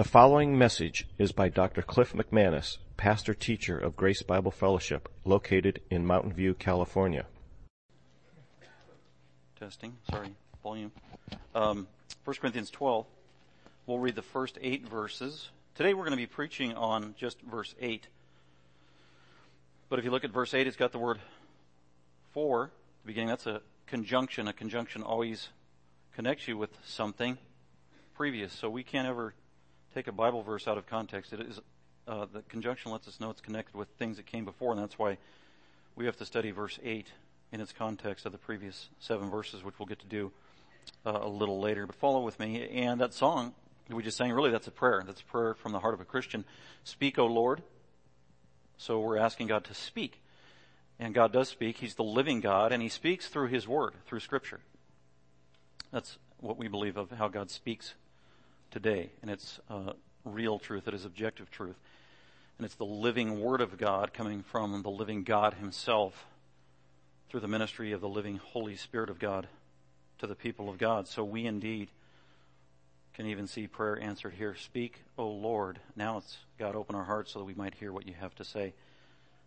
The following message is by Dr. Cliff McManus, pastor teacher of Grace Bible Fellowship, located in Mountain View, California. Testing, sorry, volume. Um, 1 Corinthians 12. We'll read the first eight verses. Today we're going to be preaching on just verse 8. But if you look at verse 8, it's got the word for, the beginning. That's a conjunction. A conjunction always connects you with something previous. So we can't ever take a Bible verse out of context. It is uh, the conjunction lets us know it's connected with things that came before, and that's why we have to study verse eight in its context of the previous seven verses, which we'll get to do uh, a little later. But follow with me. And that song we just sang, really, that's a prayer. That's a prayer from the heart of a Christian. Speak, O Lord. So we're asking God to speak. And God does speak. He's the living God, and He speaks through His Word, through Scripture. That's what we believe of how God speaks today. And it's uh, real truth. It is objective truth. And it's the living Word of God coming from the living God Himself through the ministry of the living Holy Spirit of God to the people of God. So we indeed can even see prayer answered here. Speak, O Lord. Now it's God, open our hearts so that we might hear what you have to say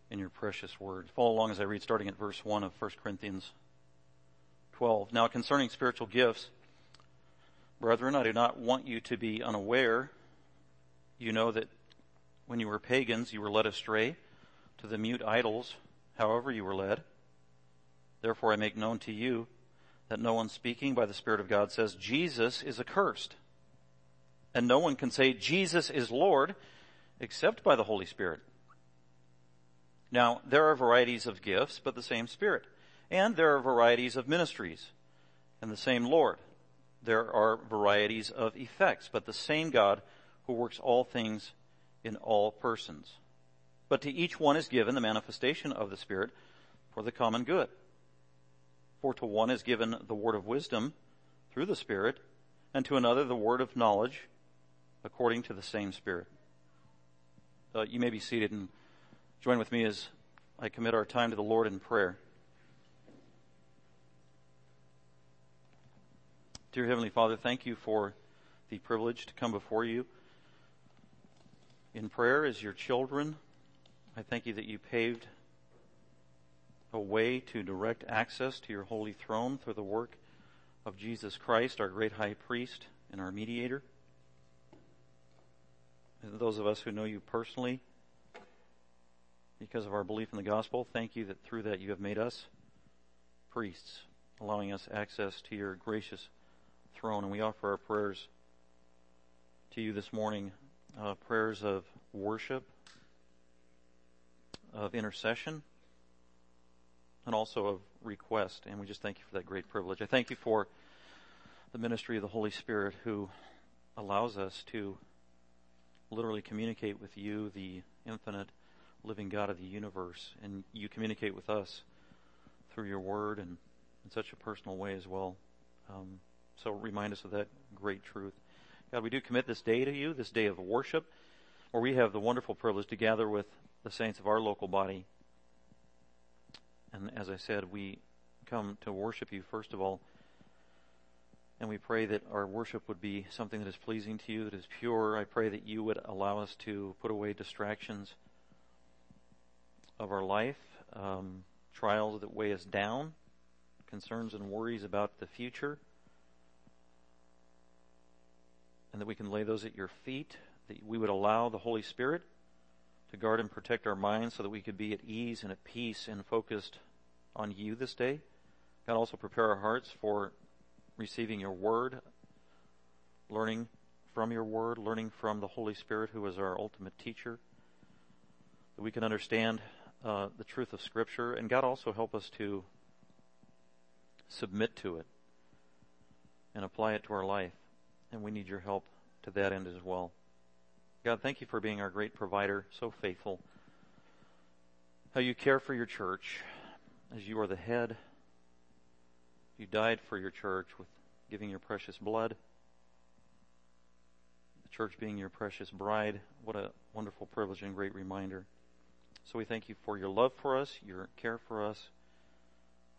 in your precious word. Follow along as I read starting at verse 1 of 1 Corinthians 12. Now concerning spiritual gifts, Brethren, I do not want you to be unaware. You know that when you were pagans, you were led astray to the mute idols, however you were led. Therefore I make known to you that no one speaking by the Spirit of God says Jesus is accursed. And no one can say Jesus is Lord except by the Holy Spirit. Now, there are varieties of gifts, but the same Spirit. And there are varieties of ministries, and the same Lord there are varieties of effects, but the same God who works all things in all persons. But to each one is given the manifestation of the Spirit for the common good. For to one is given the word of wisdom through the Spirit, and to another the word of knowledge according to the same Spirit. Uh, you may be seated and join with me as I commit our time to the Lord in prayer. Dear Heavenly Father, thank you for the privilege to come before you in prayer as your children. I thank you that you paved a way to direct access to your holy throne through the work of Jesus Christ, our great high priest and our mediator. And those of us who know you personally, because of our belief in the gospel, thank you that through that you have made us priests, allowing us access to your gracious throne, and we offer our prayers to you this morning uh, prayers of worship, of intercession, and also of request. And we just thank you for that great privilege. I thank you for the ministry of the Holy Spirit who allows us to literally communicate with you, the infinite living God of the universe, and you communicate with us through your word and in such a personal way as well. Um, so remind us of that great truth. God, we do commit this day to you, this day of worship, where we have the wonderful privilege to gather with the saints of our local body. And as I said, we come to worship you first of all. And we pray that our worship would be something that is pleasing to you, that is pure. I pray that you would allow us to put away distractions of our life, um, trials that weigh us down, concerns and worries about the future and that we can lay those at your feet, that we would allow the Holy Spirit to guard and protect our minds so that we could be at ease and at peace and focused on you this day. God, also prepare our hearts for receiving your word, learning from your word, learning from the Holy Spirit who is our ultimate teacher, that we can understand uh, the truth of Scripture, and God also help us to submit to it and apply it to our life and we need your help to that end as well. God, thank you for being our great provider, so faithful. How you care for your church as you are the head. You died for your church with giving your precious blood. The church being your precious bride. What a wonderful privilege and great reminder. So we thank you for your love for us, your care for us,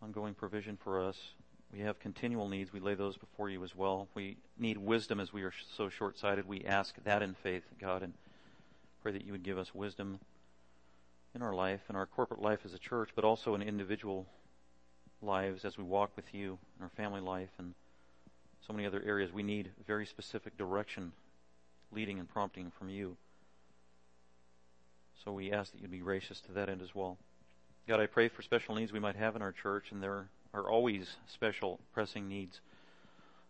ongoing provision for us. We have continual needs. We lay those before you as well. We need wisdom as we are so short-sighted. We ask that in faith, God, and pray that you would give us wisdom in our life, in our corporate life as a church, but also in individual lives as we walk with you in our family life and so many other areas. We need very specific direction, leading and prompting from you. So we ask that you be gracious to that end as well. God, I pray for special needs we might have in our church, and there are always special, pressing needs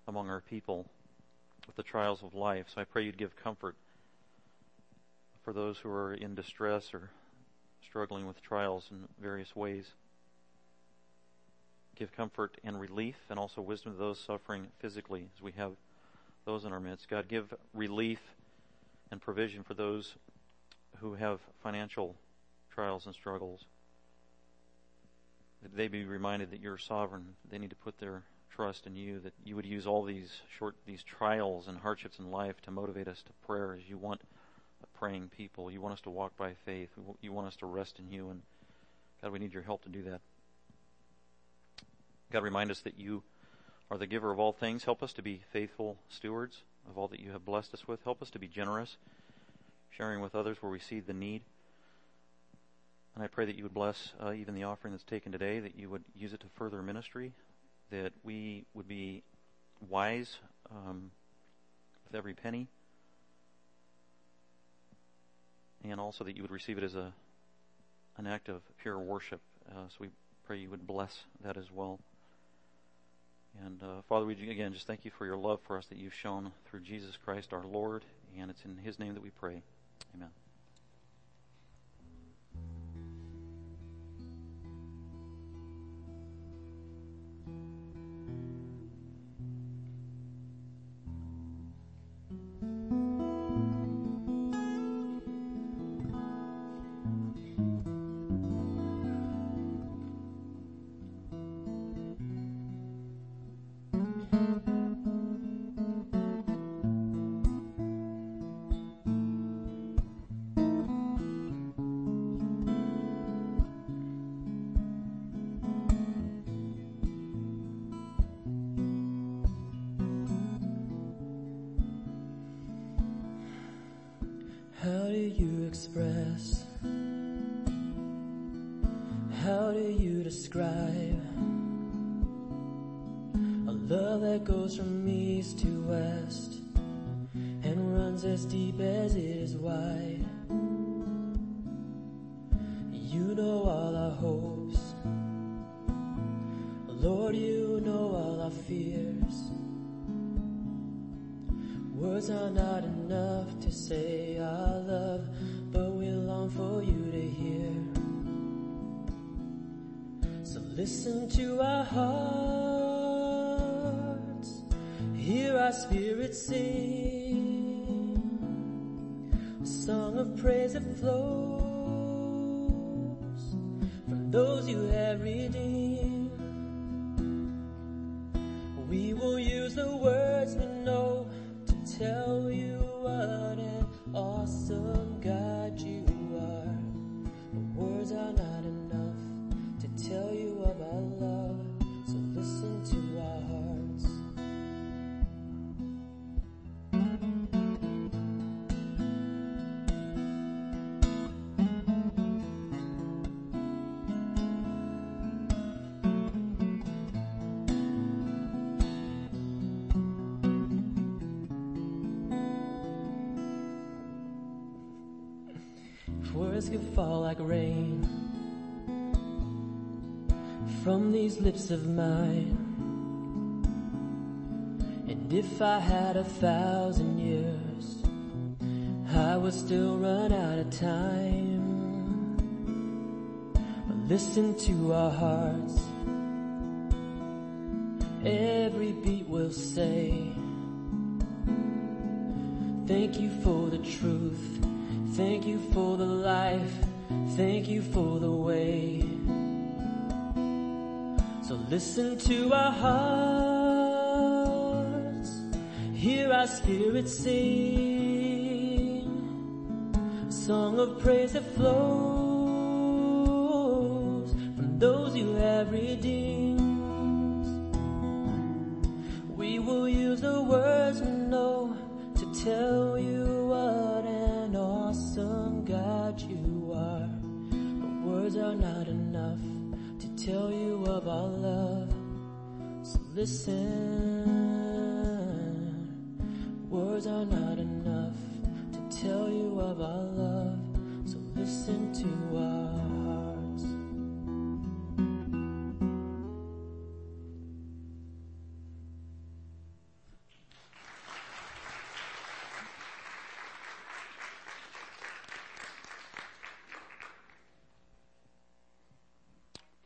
among our people with the trials of life. So I pray you'd give comfort for those who are in distress or struggling with trials in various ways. Give comfort and relief and also wisdom to those suffering physically as we have those in our midst. God, give relief and provision for those who have financial trials and struggles. That they be reminded that you're sovereign. They need to put their trust in you, that you would use all these short, these trials and hardships in life to motivate us to prayer as you want a praying people. You want us to walk by faith. You want us to rest in you. And God, we need your help to do that. God, remind us that you are the giver of all things. Help us to be faithful stewards of all that you have blessed us with. Help us to be generous, sharing with others where we see the need. And I pray that you would bless uh, even the offering that's taken today, that you would use it to further ministry, that we would be wise um, with every penny, and also that you would receive it as a an act of pure worship. Uh, so we pray you would bless that as well. And uh, Father, we again just thank you for your love for us that you've shown through Jesus Christ our Lord, and it's in His name that we pray. Amen. Fall like rain from these lips of mine. And if I had a thousand years, I would still run out of time. But listen to our hearts. Every beat will say, Thank you for the truth. Thank you for the life. Thank you for the way. So listen to our hearts. Hear our spirits sing. A song of praise that flows from those you have redeemed. Listen. Words are not enough to tell you of our love. So listen to our hearts.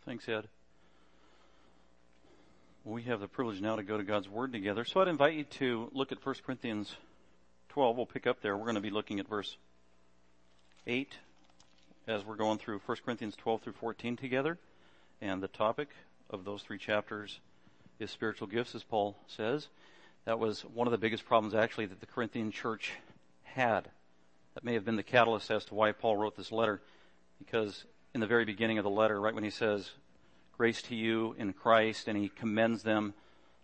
Thanks, Ed. We have the privilege now to go to God's Word together. So I'd invite you to look at 1 Corinthians 12. We'll pick up there. We're going to be looking at verse 8 as we're going through 1 Corinthians 12 through 14 together. And the topic of those three chapters is spiritual gifts, as Paul says. That was one of the biggest problems, actually, that the Corinthian church had. That may have been the catalyst as to why Paul wrote this letter, because in the very beginning of the letter, right when he says, Grace to you in Christ, and he commends them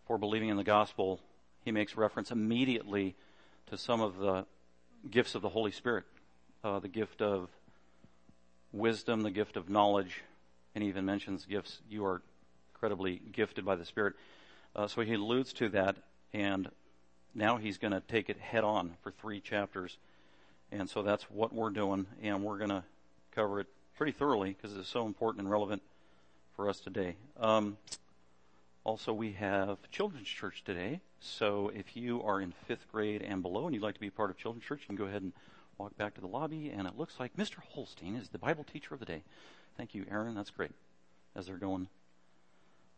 for believing in the gospel, he makes reference immediately to some of the gifts of the Holy Spirit uh, the gift of wisdom, the gift of knowledge, and he even mentions gifts. You are incredibly gifted by the Spirit. Uh, so he alludes to that, and now he's going to take it head on for three chapters. And so that's what we're doing, and we're going to cover it pretty thoroughly because it's so important and relevant for us today. Um, also, we have Children's Church today. So if you are in fifth grade and below and you'd like to be part of Children's Church, you can go ahead and walk back to the lobby. And it looks like Mr. Holstein is the Bible teacher of the day. Thank you, Aaron. That's great. As they're going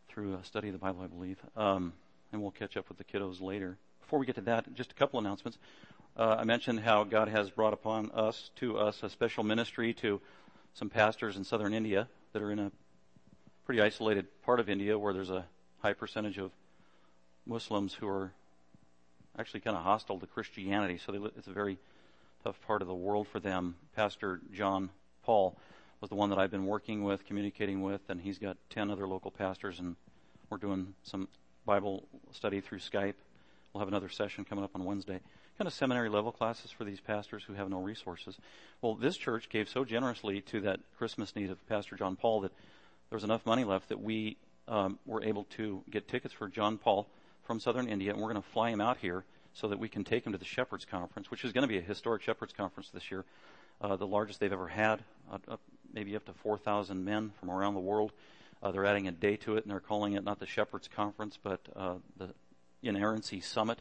through a study of the Bible, I believe. Um, and we'll catch up with the kiddos later. Before we get to that, just a couple announcements. Uh, I mentioned how God has brought upon us, to us, a special ministry to some pastors in southern India that are in a pretty isolated part of India where there's a high percentage of Muslims who are actually kind of hostile to Christianity. So they, it's a very tough part of the world for them. Pastor John Paul was the one that I've been working with, communicating with, and he's got 10 other local pastors, and we're doing some Bible study through Skype. We'll have another session coming up on Wednesday. Kind of seminary level classes for these pastors who have no resources. Well, this church gave so generously to that Christmas need of Pastor John Paul that there was enough money left that we um, were able to get tickets for John Paul from southern India, and we're going to fly him out here so that we can take him to the Shepherds Conference, which is going to be a historic Shepherds Conference this year, uh, the largest they've ever had, uh, uh, maybe up to 4,000 men from around the world. Uh, they're adding a day to it, and they're calling it not the Shepherds Conference, but uh, the Inerrancy Summit,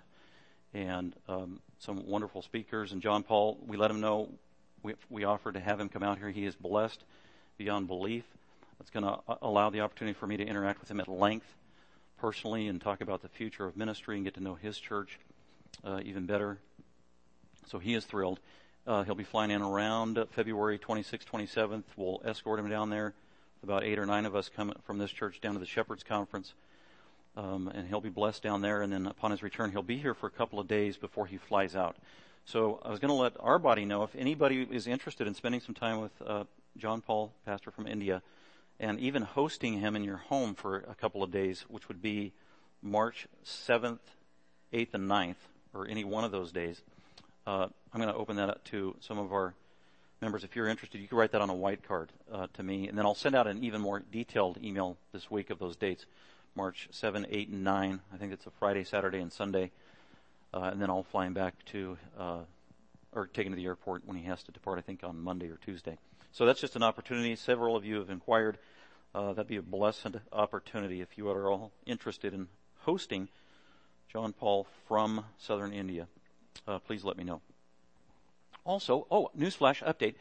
and um, some wonderful speakers. And John Paul, we let him know we, we offered to have him come out here. He is blessed beyond belief. It's going to uh, allow the opportunity for me to interact with him at length personally and talk about the future of ministry and get to know his church uh, even better. So he is thrilled. Uh, he'll be flying in around February 26th, 27th. We'll escort him down there. About eight or nine of us come from this church down to the Shepherds Conference. Um, and he'll be blessed down there. And then upon his return, he'll be here for a couple of days before he flies out. So I was going to let our body know if anybody is interested in spending some time with uh, John Paul, pastor from India, and even hosting him in your home for a couple of days, which would be March 7th, 8th, and 9th, or any one of those days. Uh, I'm going to open that up to some of our members. If you're interested, you can write that on a white card uh, to me, and then I'll send out an even more detailed email this week of those dates. March 7, 8, and 9. I think it's a Friday, Saturday, and Sunday. Uh, and then I'll fly him back to, uh, or take him to the airport when he has to depart, I think on Monday or Tuesday. So that's just an opportunity. Several of you have inquired. Uh, that'd be a blessed opportunity if you are all interested in hosting John Paul from southern India. Uh, please let me know. Also, oh, newsflash update.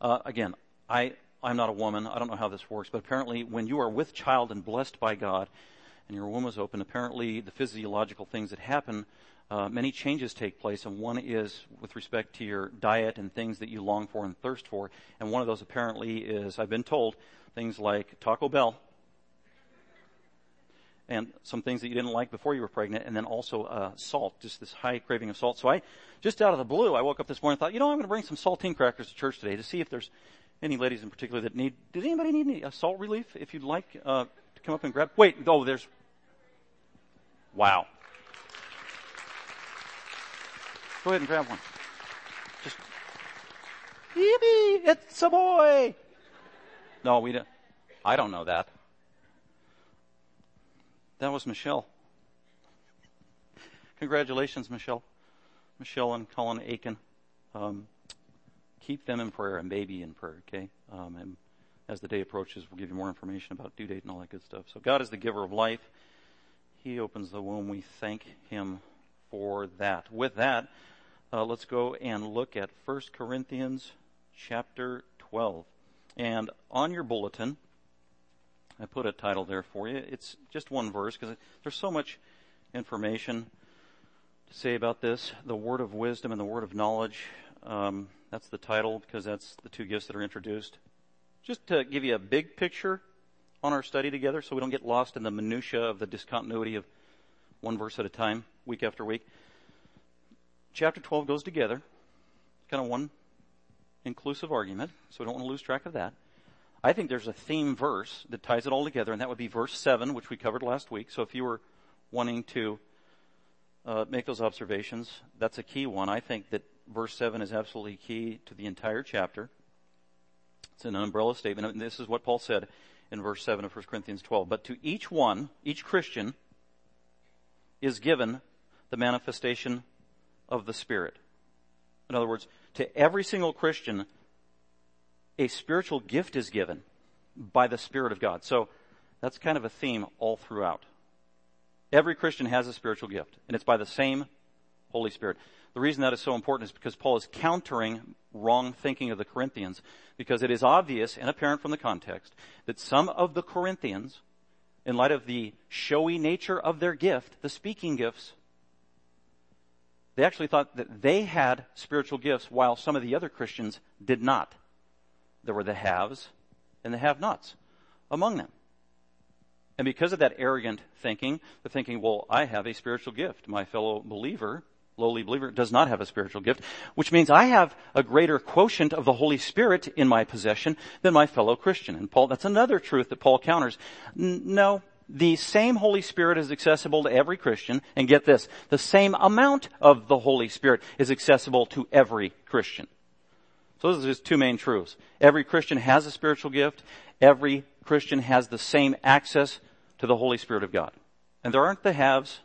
Uh, again, I, I'm not a woman. I don't know how this works, but apparently when you are with child and blessed by God and your womb is open, apparently the physiological things that happen uh, many changes take place, and one is with respect to your diet and things that you long for and thirst for. And one of those apparently is, I've been told, things like Taco Bell, and some things that you didn't like before you were pregnant, and then also uh, salt, just this high craving of salt. So I, just out of the blue, I woke up this morning and thought, you know, I'm going to bring some saltine crackers to church today to see if there's any ladies in particular that need. Did anybody need any uh, salt relief? If you'd like uh, to come up and grab. Wait, oh, there's. Wow. Go ahead and grab one. Just, yippee, it's a boy. No, we don't. I don't know that. That was Michelle. Congratulations, Michelle. Michelle and Colin Aiken. Um, keep them in prayer and baby in prayer, okay? Um, and as the day approaches, we'll give you more information about due date and all that good stuff. So God is the giver of life. He opens the womb. We thank Him for that. With that, uh, let's go and look at 1 Corinthians chapter 12. And on your bulletin, I put a title there for you. It's just one verse because there's so much information to say about this. The word of wisdom and the word of knowledge. Um, that's the title because that's the two gifts that are introduced. Just to give you a big picture on our study together so we don't get lost in the minutia of the discontinuity of one verse at a time, week after week. Chapter 12 goes together, kind of one inclusive argument, so we don't want to lose track of that. I think there's a theme verse that ties it all together, and that would be verse 7, which we covered last week. So if you were wanting to uh, make those observations, that's a key one. I think that verse 7 is absolutely key to the entire chapter. It's an umbrella statement, and this is what Paul said in verse 7 of 1 Corinthians 12. But to each one, each Christian, is given the manifestation of the Spirit. In other words, to every single Christian, a spiritual gift is given by the Spirit of God. So that's kind of a theme all throughout. Every Christian has a spiritual gift, and it's by the same Holy Spirit. The reason that is so important is because Paul is countering wrong thinking of the Corinthians, because it is obvious and apparent from the context that some of the Corinthians, in light of the showy nature of their gift, the speaking gifts, they actually thought that they had spiritual gifts while some of the other Christians did not. There were the haves and the have-nots among them. And because of that arrogant thinking, the thinking, well, I have a spiritual gift. My fellow believer, lowly believer, does not have a spiritual gift, which means I have a greater quotient of the Holy Spirit in my possession than my fellow Christian. And Paul, that's another truth that Paul counters. N- no, the same Holy Spirit is accessible to every Christian, and get this, the same amount of the Holy Spirit is accessible to every Christian. So those are just two main truths. Every Christian has a spiritual gift. Every Christian has the same access to the Holy Spirit of God. And there aren't the haves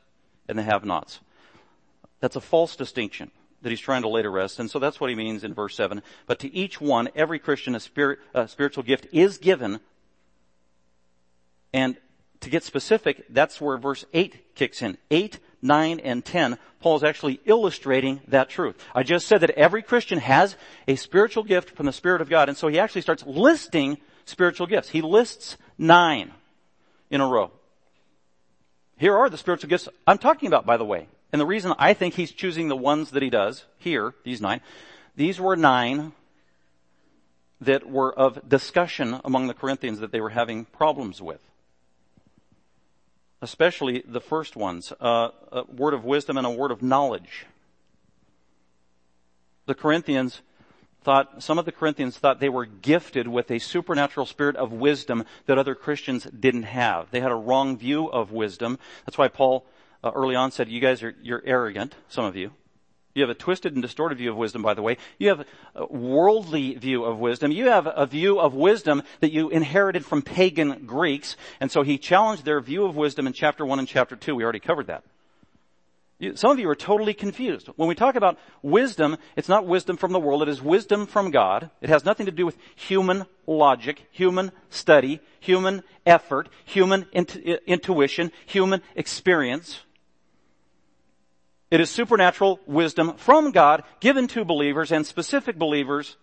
and the have-nots. That's a false distinction that he's trying to lay to rest. And so that's what he means in verse 7. But to each one, every Christian, a, spirit, a spiritual gift is given. And to get specific, that's where verse 8 kicks in. 8, 9, and 10, Paul is actually illustrating that truth. I just said that every Christian has a spiritual gift from the Spirit of God, and so he actually starts listing spiritual gifts. He lists nine in a row. Here are the spiritual gifts I'm talking about, by the way. And the reason I think he's choosing the ones that he does here, these nine, these were nine that were of discussion among the Corinthians that they were having problems with especially the first ones, uh, a word of wisdom and a word of knowledge. The Corinthians thought, some of the Corinthians thought they were gifted with a supernatural spirit of wisdom that other Christians didn't have. They had a wrong view of wisdom. That's why Paul uh, early on said, you guys are, you're arrogant, some of you. You have a twisted and distorted view of wisdom, by the way. You have a worldly view of wisdom. You have a view of wisdom that you inherited from pagan Greeks. And so he challenged their view of wisdom in chapter 1 and chapter 2. We already covered that. some of you are totally confused. When we talk about wisdom, it's not wisdom from the world. It is wisdom from God. It has nothing to do with human logic, human study, human effort, human intuition, human experience. It is supernatural wisdom from God given to believers and specific believers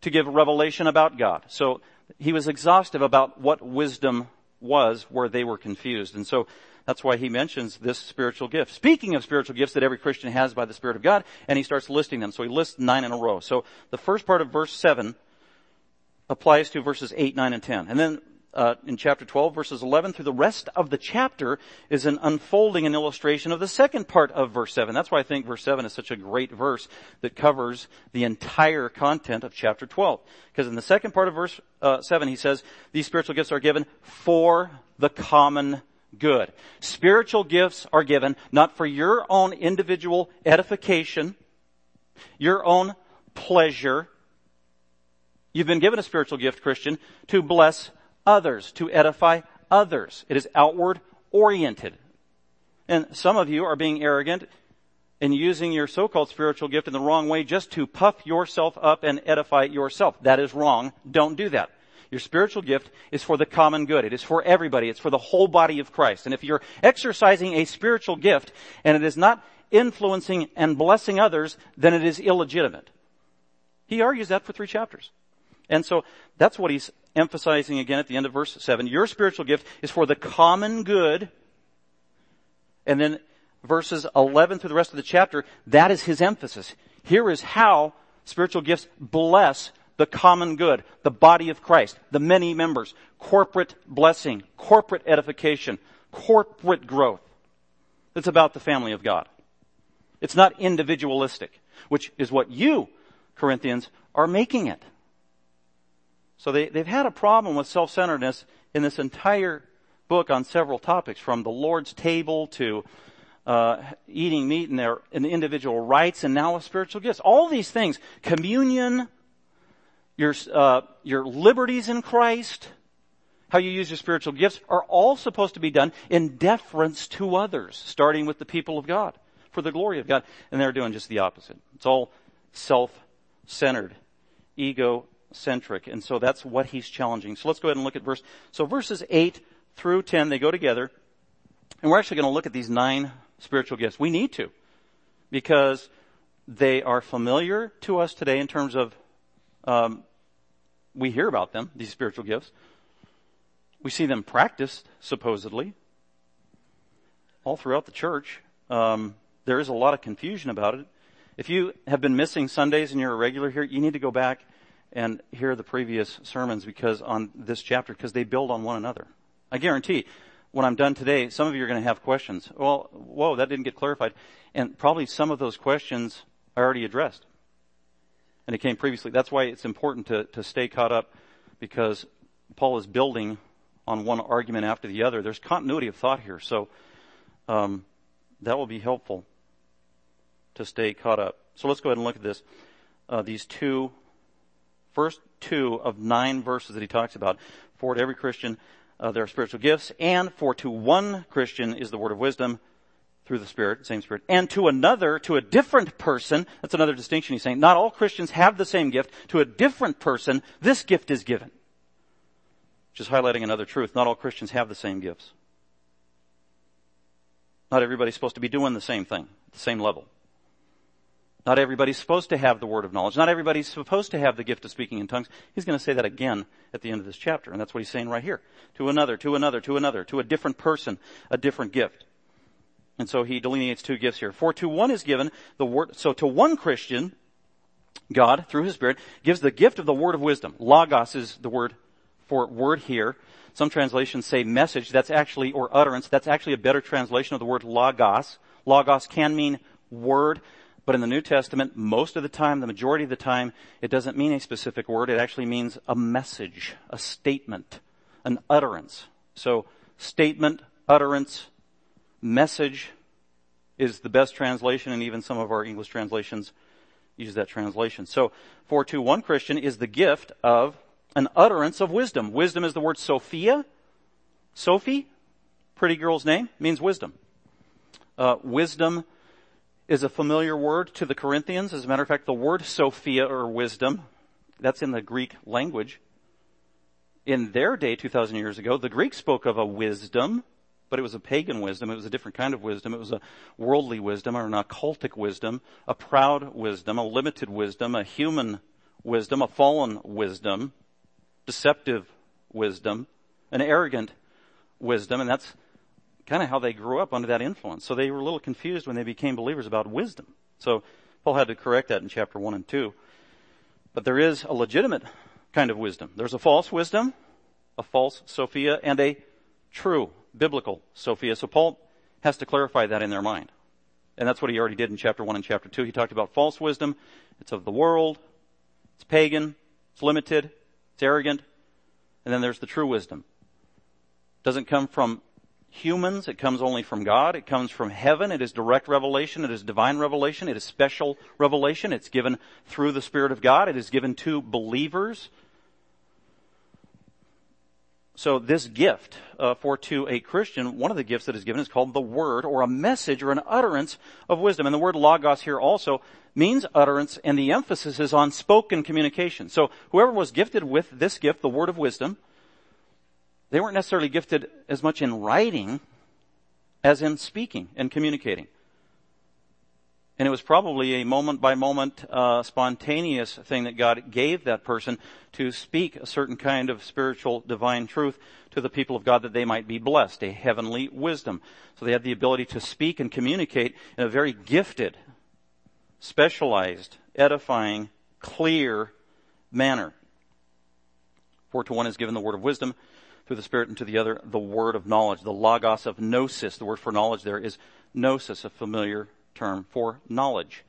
to give revelation about God. So he was exhaustive about what wisdom was where they were confused. And so that's why he mentions this spiritual gift. Speaking of spiritual gifts that every Christian has by the Spirit of God, and he starts listing them. So he lists nine in a row. So the first part of verse 7 applies to verses 8, 9, and 10. And then uh, in chapter 12, verses 11 through the rest of the chapter is an unfolding and illustration of the second part of verse 7. That's why I think verse 7 is such a great verse that covers the entire content of chapter 12. Because in the second part of verse uh, 7, he says, these spiritual gifts are given for the common good. Spiritual gifts are given not for your own individual edification, your own pleasure. You've been given a spiritual gift, Christian, to bless others, to edify others. It is outward oriented. And some of you are being arrogant and using your so-called spiritual gift in the wrong way just to puff yourself up and edify yourself. That is wrong. Don't do that. Your spiritual gift is for the common good. It is for everybody. It's for the whole body of Christ. And if you're exercising a spiritual gift and it is not influencing and blessing others, then it is illegitimate. He argues that for three chapters. And so that's what he's emphasizing again at the end of verse 7. Your spiritual gift is for the common good. And then verses 11 through the rest of the chapter, that is his emphasis. Here is how spiritual gifts bless the common good, the body of Christ, the many members, corporate blessing, corporate edification, corporate growth. It's about the family of God. It's not individualistic, which is what you, Corinthians, are making it. So they, they've had a problem with self-centeredness in this entire book on several topics, from the Lord's table to uh, eating meat and their in the individual rights, and now with spiritual gifts. All these things, communion, your, uh, your liberties in Christ, how you use your spiritual gifts are all supposed to be done in deference to others, starting with the people of God, for the glory of God. And they're doing just the opposite. It's all self-centered, ego-centric. And so that's what he's challenging. So let's go ahead and look at verse, so verses 8 through 10, they go together. And we're actually going to look at these nine spiritual gifts. We need to. Because they are familiar to us today in terms of um, we hear about them, these spiritual gifts. We see them practiced, supposedly, all throughout the church. Um, there is a lot of confusion about it. If you have been missing Sundays and you're a regular here, you need to go back and hear the previous sermons because on this chapter, because they build on one another. I guarantee when I'm done today, some of you are going to have questions. Well, whoa, that didn't get clarified. And probably some of those questions I already addressed and it came previously. That's why it's important to, to stay caught up because Paul is building on one argument after the other. There's continuity of thought here, so um, that will be helpful to stay caught up. So let's go ahead and look at this. Uh, these two, first two of nine verses that he talks about. For to every Christian, uh, there are spiritual gifts, and for to one Christian is the word of wisdom, through the Spirit, same Spirit, and to another, to a different person, that's another distinction he's saying, not all Christians have the same gift, to a different person, this gift is given. Is highlighting another truth, not all Christians have the same gifts. Not everybody's supposed to be doing the same thing, at the same level. Not everybody's supposed to have the word of knowledge. Not everybody's supposed to have the gift of speaking in tongues. He's going to say that again at the end of this chapter, and that's what he's saying right here. To another, to another, to another, to a different person, a different gift. And so he delineates two gifts here. For to one is given the word, so to one Christian, God, through his Spirit, gives the gift of the word of wisdom. Logos is the word for word here. Some translations say message. That's actually, or utterance. That's actually a better translation of the word logos. Logos can mean word, but in the New Testament, most of the time, the majority of the time, it doesn't mean a specific word. It actually means a message, a statement, an utterance. So, statement, utterance, message is the best translation and even some of our English translations use that translation. So, for to one Christian is the gift of an utterance of wisdom. Wisdom is the word Sophia. Sophie, pretty girl's name, means wisdom. Uh, wisdom is a familiar word to the Corinthians. As a matter of fact, the word Sophia or wisdom, that's in the Greek language. In their day, 2,000 years ago, the Greeks spoke of a wisdom but it was a pagan wisdom. It was a different kind of wisdom. It was a worldly wisdom or an occultic wisdom, a proud wisdom, a limited wisdom, a human wisdom, a fallen wisdom, deceptive wisdom, an arrogant wisdom, and that's kind of how they grew up under that influence. So they were a little confused when they became believers about wisdom. So Paul had to correct that in chapter 1 and 2. But there is a legitimate kind of wisdom. There's a false wisdom, a false Sophia, and a true biblical Sophia. So Paul has to clarify that in their mind. And that's what he already did in chapter 1 and chapter 2. He talked about false wisdom. It's of the world. It's pagan. It's limited. It's arrogant. And then there's the true wisdom. Doesn't come from humans. It comes only from God. It comes from heaven. It is direct revelation. It is divine revelation. It is special revelation. It's given through the Spirit of God. It is given to believers. So this gift uh, for to a Christian, one of the gifts that is given is called the word or a message or an utterance of wisdom. And the word logos here also means utterance and the emphasis is on spoken communication. So whoever was gifted with this gift, the word of wisdom, they weren't necessarily gifted as much in writing as in speaking and communicating. And it was probably a moment by moment, uh, spontaneous thing that God gave that person to speak a certain kind of spiritual divine truth to the people of God that they might be blessed, a heavenly wisdom. So they had the ability to speak and communicate in a very gifted, specialized, edifying, clear manner. For to one is given the word of wisdom through the Spirit, and to the other the word of knowledge, the logos of gnosis. The word for knowledge there is gnosis, a familiar term for knowledge.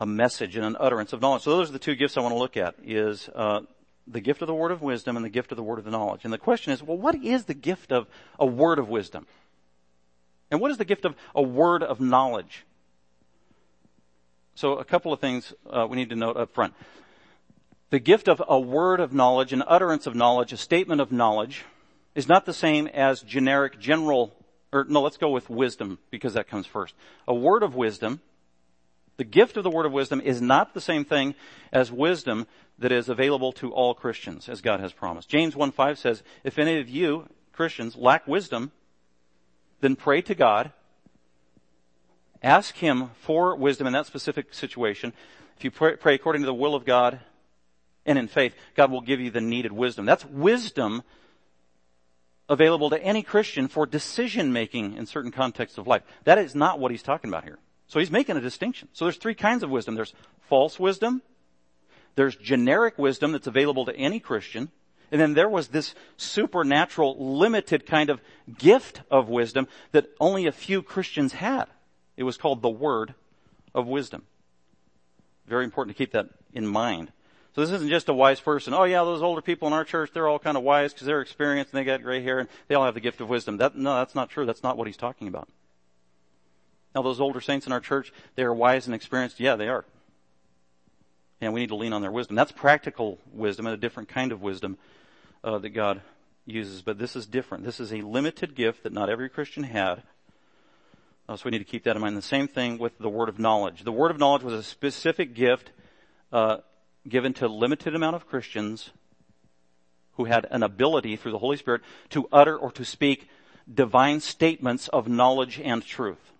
A message and an utterance of knowledge. So those are the two gifts I want to look at is, uh, the gift of the word of wisdom and the gift of the word of the knowledge. And the question is, well, what is the gift of a word of wisdom? And what is the gift of a word of knowledge? So a couple of things uh, we need to note up front. The gift of a word of knowledge, an utterance of knowledge, a statement of knowledge, is not the same as generic, general or no, let's go with wisdom because that comes first. A word of wisdom, the gift of the word of wisdom is not the same thing as wisdom that is available to all Christians as God has promised. James 1:5 says, if any of you Christians lack wisdom, then pray to God. Ask Him for wisdom in that specific situation. If you pray, pray according to the will of God and in faith, God will give you the needed wisdom. That's wisdom available to any Christian for decision making in certain contexts of life. That is not what he's talking about here. So he's making a distinction. So there's three kinds of wisdom. There's false wisdom. There's generic wisdom that's available to any Christian. And then there was this supernatural, limited kind of gift of wisdom that only a few Christians had. It was called the word of wisdom. Very important to keep that in mind. So this isn't just a wise person. Oh yeah, those older people in our church, they're all kind of wise because they're experienced and they got gray hair and they all have the gift of wisdom. That, no, that's not true. That's not what he's talking about. Now those older saints in our church, they are wise and experienced. Yeah, they are. And we need to lean on their wisdom. That's practical wisdom and a different kind of wisdom uh, that God uses. But this is different. This is a limited gift that not every Christian had. Uh, so we need to keep that in mind. The same thing with the word of knowledge. The word of knowledge was a specific gift uh, given to limited amount of Christians who had an ability through the Holy Spirit to utter or to speak divine statements of knowledge and truth.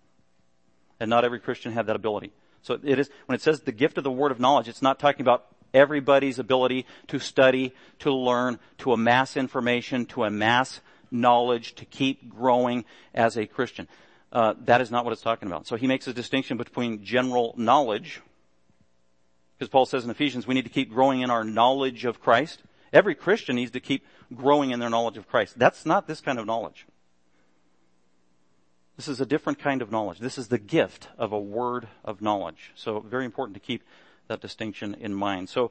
And not every Christian had that ability. So it is, when it says the gift of the word of knowledge, it's not talking about everybody's ability to study, to learn, to amass information, to amass knowledge, to keep growing as a Christian. Uh, that is not what it's talking about. So he makes a distinction between general knowledge, because Paul says in Ephesians, we need to keep growing in our knowledge of Christ. Every Christian needs to keep growing in their knowledge of Christ. That's not this kind of knowledge. This is a different kind of knowledge. This is the gift of a word of knowledge. So very important to keep that distinction in mind. So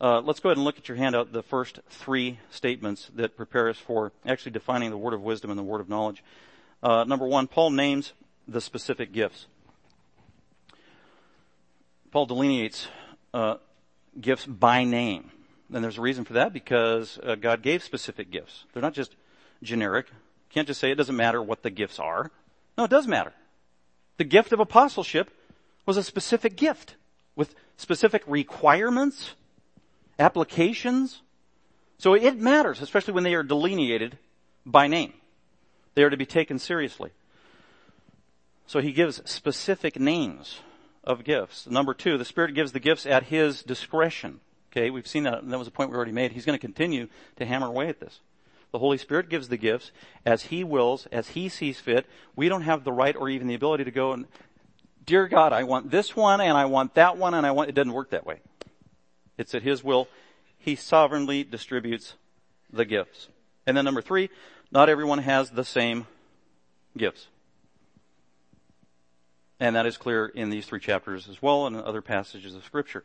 uh, let's go ahead and look at your handout, the first three statements that prepare us for actually defining the word of wisdom and the word of knowledge. Uh, number one, Paul names the specific gifts. Paul delineates uh, gifts by name. And there's a reason for that because uh, God gave specific gifts. They're not just generic. You can't just say it doesn't matter what the gifts are. No, it does matter. The gift of apostleship was a specific gift with specific requirements, applications. So it matters, especially when they are delineated by name. They are to be taken seriously. So he gives specific names of gifts. Number two, the Spirit gives the gifts at His discretion. Okay, we've seen that. That was a point we already made. He's going to continue to hammer away at this. The Holy Spirit gives the gifts as He wills, as He sees fit. We don't have the right or even the ability to go and, dear God, I want this one and I want that one and I want, it doesn't work that way. It's at His will. He sovereignly distributes the gifts. And then number three, not everyone has the same gifts. And that is clear in these three chapters as well and in other passages of scripture.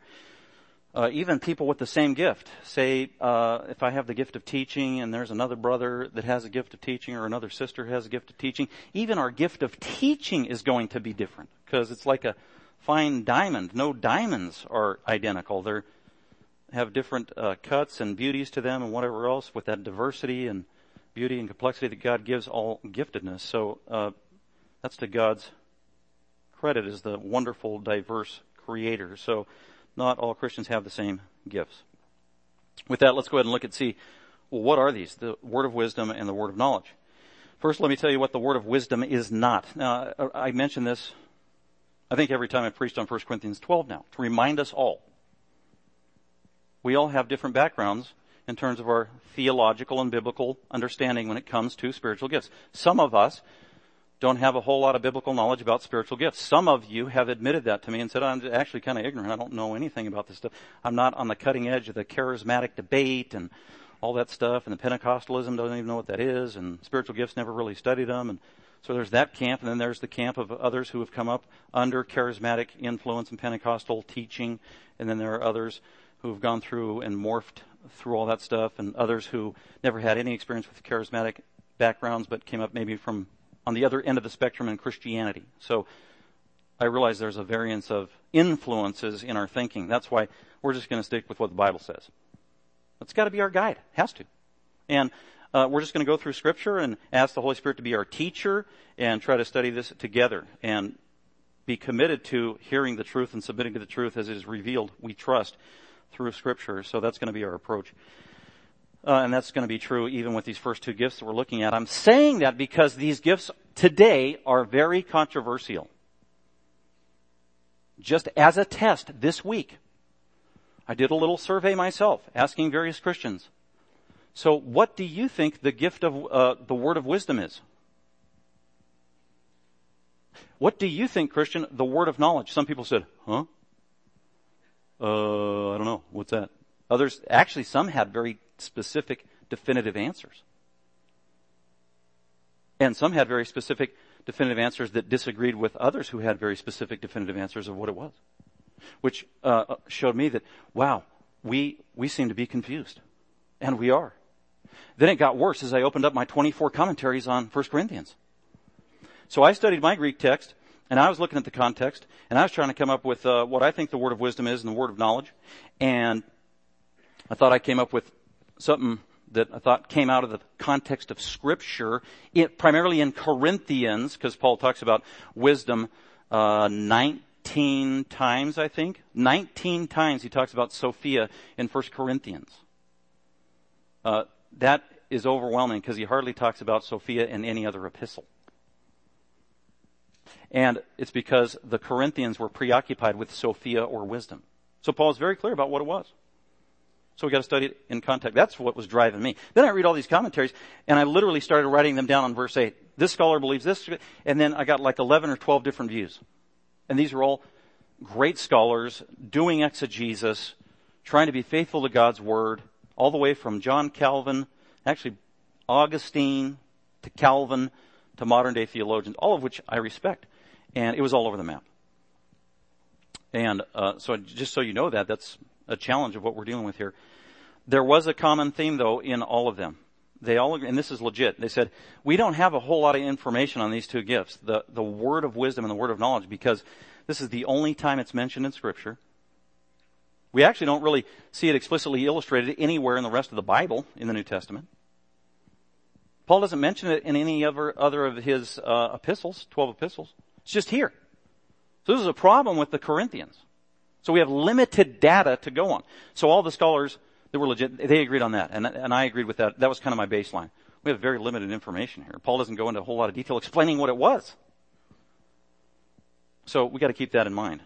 uh, even people with the same gift. Say, uh, if I have the gift of teaching and there's another brother that has a gift of teaching or another sister has a gift of teaching, even our gift of teaching is going to be different because it's like a fine diamond. No diamonds are identical. They have different uh, cuts and beauties to them and whatever else with that diversity and beauty and complexity that God gives all giftedness. So uh, that's to God's credit as the wonderful, diverse creator. So not all Christians have the same gifts. With that, let's go ahead and look and see, well, what are these? The word of wisdom and the word of knowledge. First, let me tell you what the word of wisdom is not. Now, I mention this, I think every time I preached on 1 Corinthians 12 now, to remind us all. We all have different backgrounds in terms of our theological and biblical understanding when it comes to spiritual gifts. Some of us don't have a whole lot of biblical knowledge about spiritual gifts. Some of you have admitted that to me and said, I'm actually kind of ignorant. I don't know anything about this stuff. I'm not on the cutting edge of the charismatic debate and all that stuff and the Pentecostalism doesn't even know what that is and spiritual gifts never really studied them and so there's that camp and then there's the camp of others who have come up under charismatic influence and Pentecostal teaching and then there are others who have gone through and morphed through all that stuff and others who never had any experience with charismatic backgrounds but came up maybe from on the other end of the spectrum in Christianity. So I realize there's a variance of influences in our thinking. That's why we're just going to stick with what the Bible says. That's got to be our guide. Has to. And uh, we're just going to go through Scripture and ask the Holy Spirit to be our teacher and try to study this together and be committed to hearing the truth and submitting to the truth as it is revealed. We trust through Scripture. So that's going to be our approach. Uh, and that's going to be true even with these first two gifts that we're looking at. I'm saying that because these gifts today are very controversial. Just as a test this week, I did a little survey myself, asking various Christians. So what do you think the gift of uh, the word of wisdom is? What do you think, Christian, the word of knowledge? Some people said, huh? Uh, I don't know. What's that? Others, actually some had very specific, definitive answers. And some had very specific, definitive answers that disagreed with others who had very specific, definitive answers of what it was. Which uh, showed me that, wow, we, we seem to be confused. And we are. Then it got worse as I opened up my 24 commentaries on 1 Corinthians. So I studied my Greek text, and I was looking at the context, and I was trying to come up with uh, what I think the word of wisdom is and the word of knowledge. And I thought I came up with something that I thought came out of the context of scripture, it, primarily in Corinthians, because Paul talks about wisdom, uh, 19 times, I think. 19 times he talks about Sophia in 1 Corinthians. Uh, that is overwhelming because he hardly talks about Sophia in any other epistle. And it's because the Corinthians were preoccupied with Sophia or wisdom. So Paul is very clear about what it was. So we got to study it in context. That's what was driving me. Then I read all these commentaries and I literally started writing them down on verse 8. This scholar believes this, and then I got like 11 or 12 different views. And these are all great scholars doing exegesis, trying to be faithful to God's word, all the way from John Calvin, actually Augustine to Calvin to modern day theologians, all of which I respect. And it was all over the map. And uh, so just so you know that, that's a challenge of what we're dealing with here. There was a common theme though in all of them. They all and this is legit. They said, we don't have a whole lot of information on these two gifts, the, the word of wisdom and the word of knowledge, because this is the only time it's mentioned in scripture. We actually don't really see it explicitly illustrated anywhere in the rest of the Bible in the New Testament. Paul doesn't mention it in any other, other of his uh, epistles, 12 epistles. It's just here. So this is a problem with the Corinthians. So we have limited data to go on. So all the scholars that were legit, they agreed on that. And, and I agreed with that. That was kind of my baseline. We have very limited information here. Paul doesn't go into a whole lot of detail explaining what it was. So we got to keep that in mind.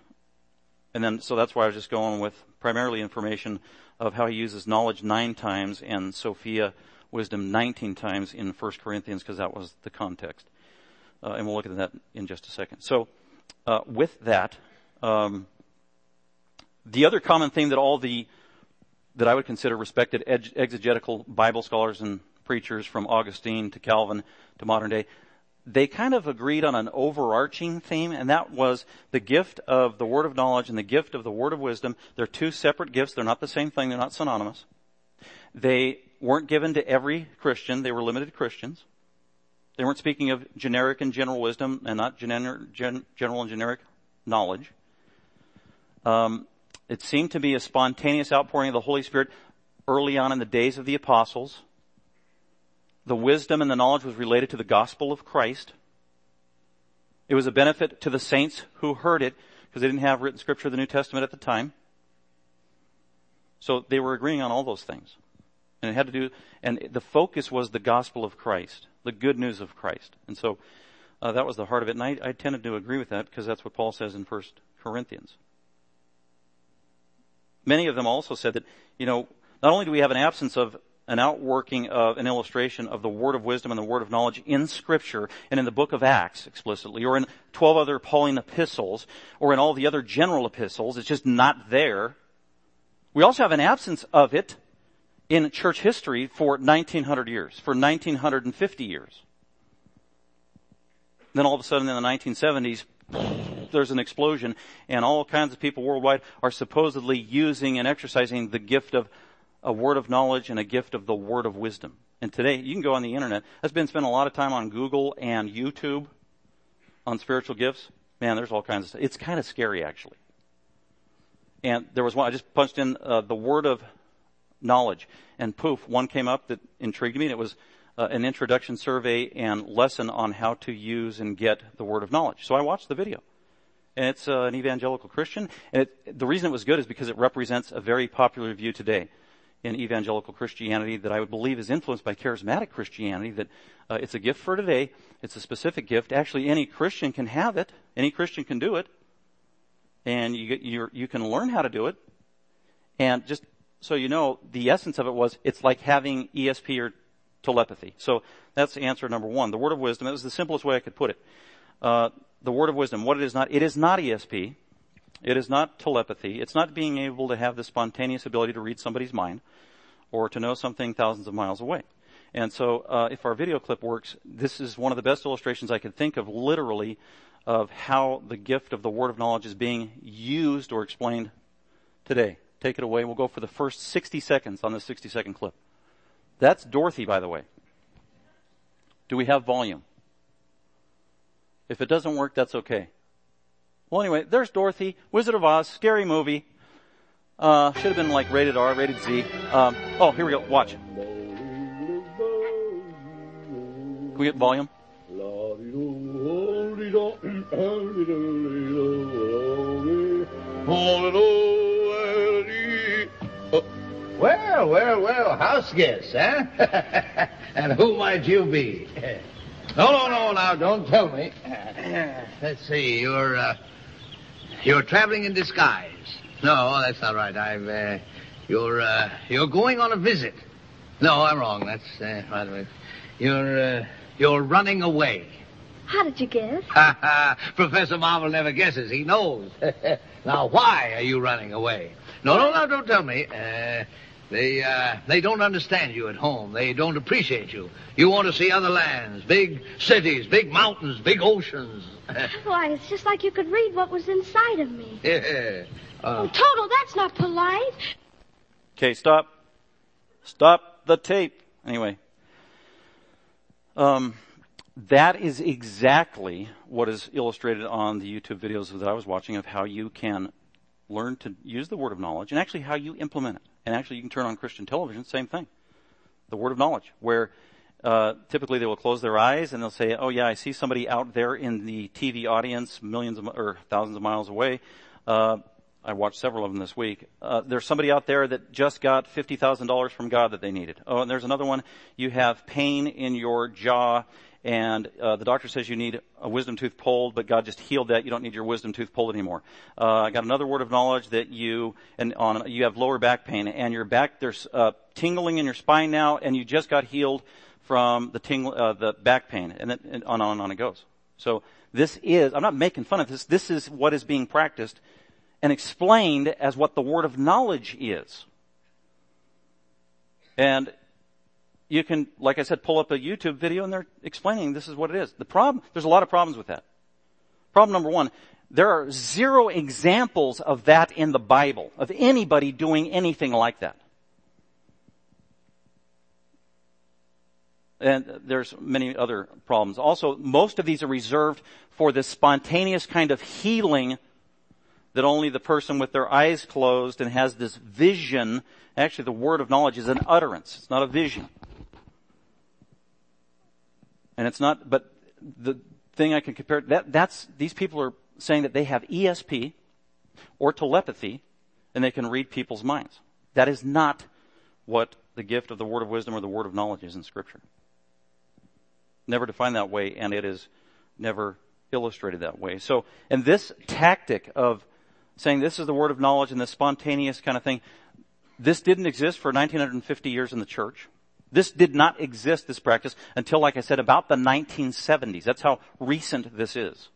And then, so that's why I was just going with primarily information of how he uses knowledge nine times and Sophia wisdom 19 times in 1 Corinthians because that was the context. Uh, and we'll look at that in just a second. So, uh, with that, um, the other common thing that all the, that I would consider respected exegetical Bible scholars and preachers from Augustine to Calvin to modern day, they kind of agreed on an overarching theme, and that was the gift of the word of knowledge and the gift of the word of wisdom. They're two separate gifts. They're not the same thing. They're not synonymous. They weren't given to every Christian. They were limited Christians. They weren't speaking of generic and general wisdom and not gener- gen- general and generic knowledge. Um, it seemed to be a spontaneous outpouring of the Holy Spirit early on in the days of the apostles. The wisdom and the knowledge was related to the gospel of Christ. It was a benefit to the saints who heard it because they didn't have written scripture of the New Testament at the time. So they were agreeing on all those things. And it had to do, and the focus was the gospel of Christ, the good news of Christ. And so uh, that was the heart of it. And I, I tended to agree with that because that's what Paul says in First Corinthians. Many of them also said that, you know, not only do we have an absence of an outworking of an illustration of the word of wisdom and the word of knowledge in scripture and in the book of Acts explicitly or in 12 other Pauline epistles or in all the other general epistles. It's just not there. We also have an absence of it in church history for 1900 years, for 1950 years. Then all of a sudden in the 1970s, there's an explosion and all kinds of people worldwide are supposedly using and exercising the gift of a word of knowledge and a gift of the word of wisdom. And today, you can go on the internet. I've been spending a lot of time on Google and YouTube on spiritual gifts. Man, there's all kinds of stuff. It's kind of scary, actually. And there was one, I just punched in uh, the word of knowledge, and poof, one came up that intrigued me, and it was uh, an introduction survey and lesson on how to use and get the word of knowledge. So I watched the video. And it's uh, an evangelical Christian. And it, the reason it was good is because it represents a very popular view today in evangelical Christianity that I would believe is influenced by charismatic Christianity, that uh, it's a gift for today, it's a specific gift. Actually, any Christian can have it, any Christian can do it, and you, you, you can learn how to do it. And just so you know, the essence of it was it's like having ESP or telepathy. So that's answer number one. The word of wisdom, it was the simplest way I could put it. Uh, the word of wisdom, what it is not, it is not ESP. It is not telepathy. It's not being able to have the spontaneous ability to read somebody's mind or to know something thousands of miles away. And so, uh, if our video clip works, this is one of the best illustrations I could think of, literally, of how the gift of the word of knowledge is being used or explained today. Take it away. We'll go for the first 60 seconds on this 60 second clip. That's Dorothy, by the way. Do we have volume? If it doesn't work, that's okay. Well, anyway, there's Dorothy, Wizard of Oz, scary movie. Uh, should have been like rated R, rated Z. Um, oh, here we go. Watch. Can we get volume? Well, well, well, house guests, huh? and who might you be? no, no, no, now don't tell me. Let's see, you're, uh, you're traveling in disguise. No, that's not right. I've, uh, you're, uh, you're going on a visit. No, I'm wrong. That's, uh, by the way. You're, uh, you're running away. How did you guess? Professor Marvel never guesses. He knows. now, why are you running away? No, no, no, don't tell me. Uh, they, uh, they don't understand you at home. They don't appreciate you. You want to see other lands, big cities, big mountains, big oceans. Why, it's just like you could read what was inside of me. yeah. Uh, Oh, Toto, that's not polite. Okay, stop. Stop the tape. Anyway. Um, that is exactly what is illustrated on the YouTube videos that I was watching of how you can learn to use the word of knowledge and actually how you implement it. And actually you can turn on Christian television, same thing. The word of knowledge, where uh, typically they will close their eyes and they'll say, "Oh yeah, I see somebody out there in the TV audience, millions of, or thousands of miles away." Uh, I watched several of them this week. Uh, there's somebody out there that just got fifty thousand dollars from God that they needed. Oh, and there's another one. You have pain in your jaw, and uh, the doctor says you need a wisdom tooth pulled, but God just healed that. You don't need your wisdom tooth pulled anymore. Uh, I got another word of knowledge that you and on you have lower back pain, and your back there's uh, tingling in your spine now, and you just got healed from the tingle, uh, the back pain, and then and on and on and on it goes. So this is I'm not making fun of this. This is what is being practiced and explained as what the word of knowledge is. And you can, like I said, pull up a YouTube video and they're explaining this is what it is. The problem, there's a lot of problems with that. Problem number one, there are zero examples of that in the Bible, of anybody doing anything like that. And there's many other problems. Also, most of these are reserved for this spontaneous kind of healing that only the person with their eyes closed and has this vision, actually the word of knowledge is an utterance. It's not a vision. And it's not, but the thing I can compare, that, that's, these people are saying that they have ESP or telepathy and they can read people's minds. That is not what the gift of the word of wisdom or the word of knowledge is in scripture. Never defined that way and it is never illustrated that way. So, and this tactic of saying this is the word of knowledge and this spontaneous kind of thing, this didn't exist for 1950 years in the church. This did not exist, this practice, until, like I said, about the 1970s. That's how recent this is.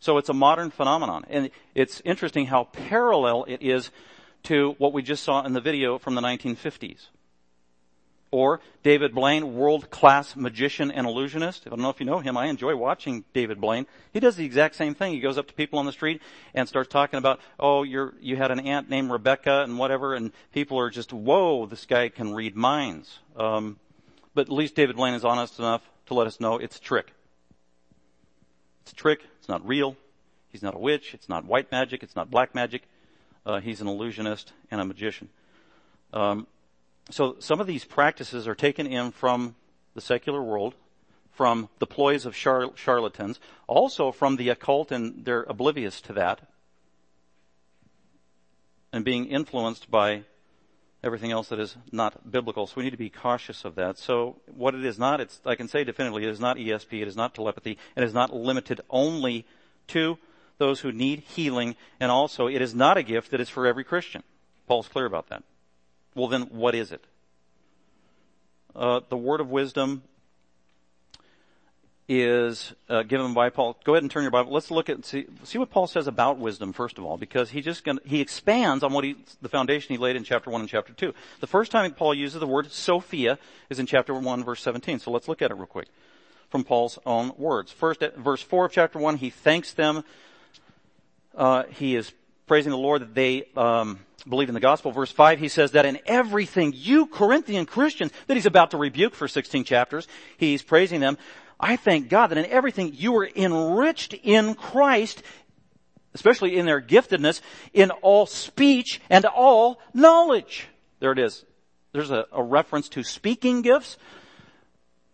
So it's a modern phenomenon. And it's interesting how parallel it is to what we just saw in the video from the 1950s. Or David Blaine, world-class magician and illusionist. I don't know if you know him. I enjoy watching David Blaine. He does the exact same thing. He goes up to people on the street and starts talking about, oh, you're, you had an aunt named Rebecca and whatever, and people are just, whoa, this guy can read minds. Um, but at least David Blaine is honest enough to let us know it's a trick. It's a trick. It's not real. He's not a witch. It's not white magic. It's not black magic. Uh, he's an illusionist and a magician. Um, so some of these practices are taken in from the secular world, from the ploys of char- charlatans, also from the occult, and they're oblivious to that, and being influenced by everything else that is not biblical. So we need to be cautious of that. So what it is not, it's, I can say definitively, it is not ESP, it is not telepathy, it is not limited only to those who need healing, and also it is not a gift that is for every Christian. Paul's clear about that. Well, then what is it? Uh, the word of wisdom is uh, given by Paul. Go ahead and turn your Bible. Let's look at see see what Paul says about wisdom first of all, because he just gonna, he expands on what he the foundation he laid in chapter one and chapter two. The first time Paul uses the word Sophia is in chapter one, verse seventeen. So let's look at it real quick from Paul's own words. First, at verse four of chapter one, he thanks them. Uh, he is praising the Lord that they um, believe in the gospel. Verse 5, he says that in everything you Corinthian Christians that he's about to rebuke for 16 chapters, he's praising them. I thank God that in everything you were enriched in Christ, especially in their giftedness, in all speech and all knowledge. There it is. There's a, a reference to speaking gifts.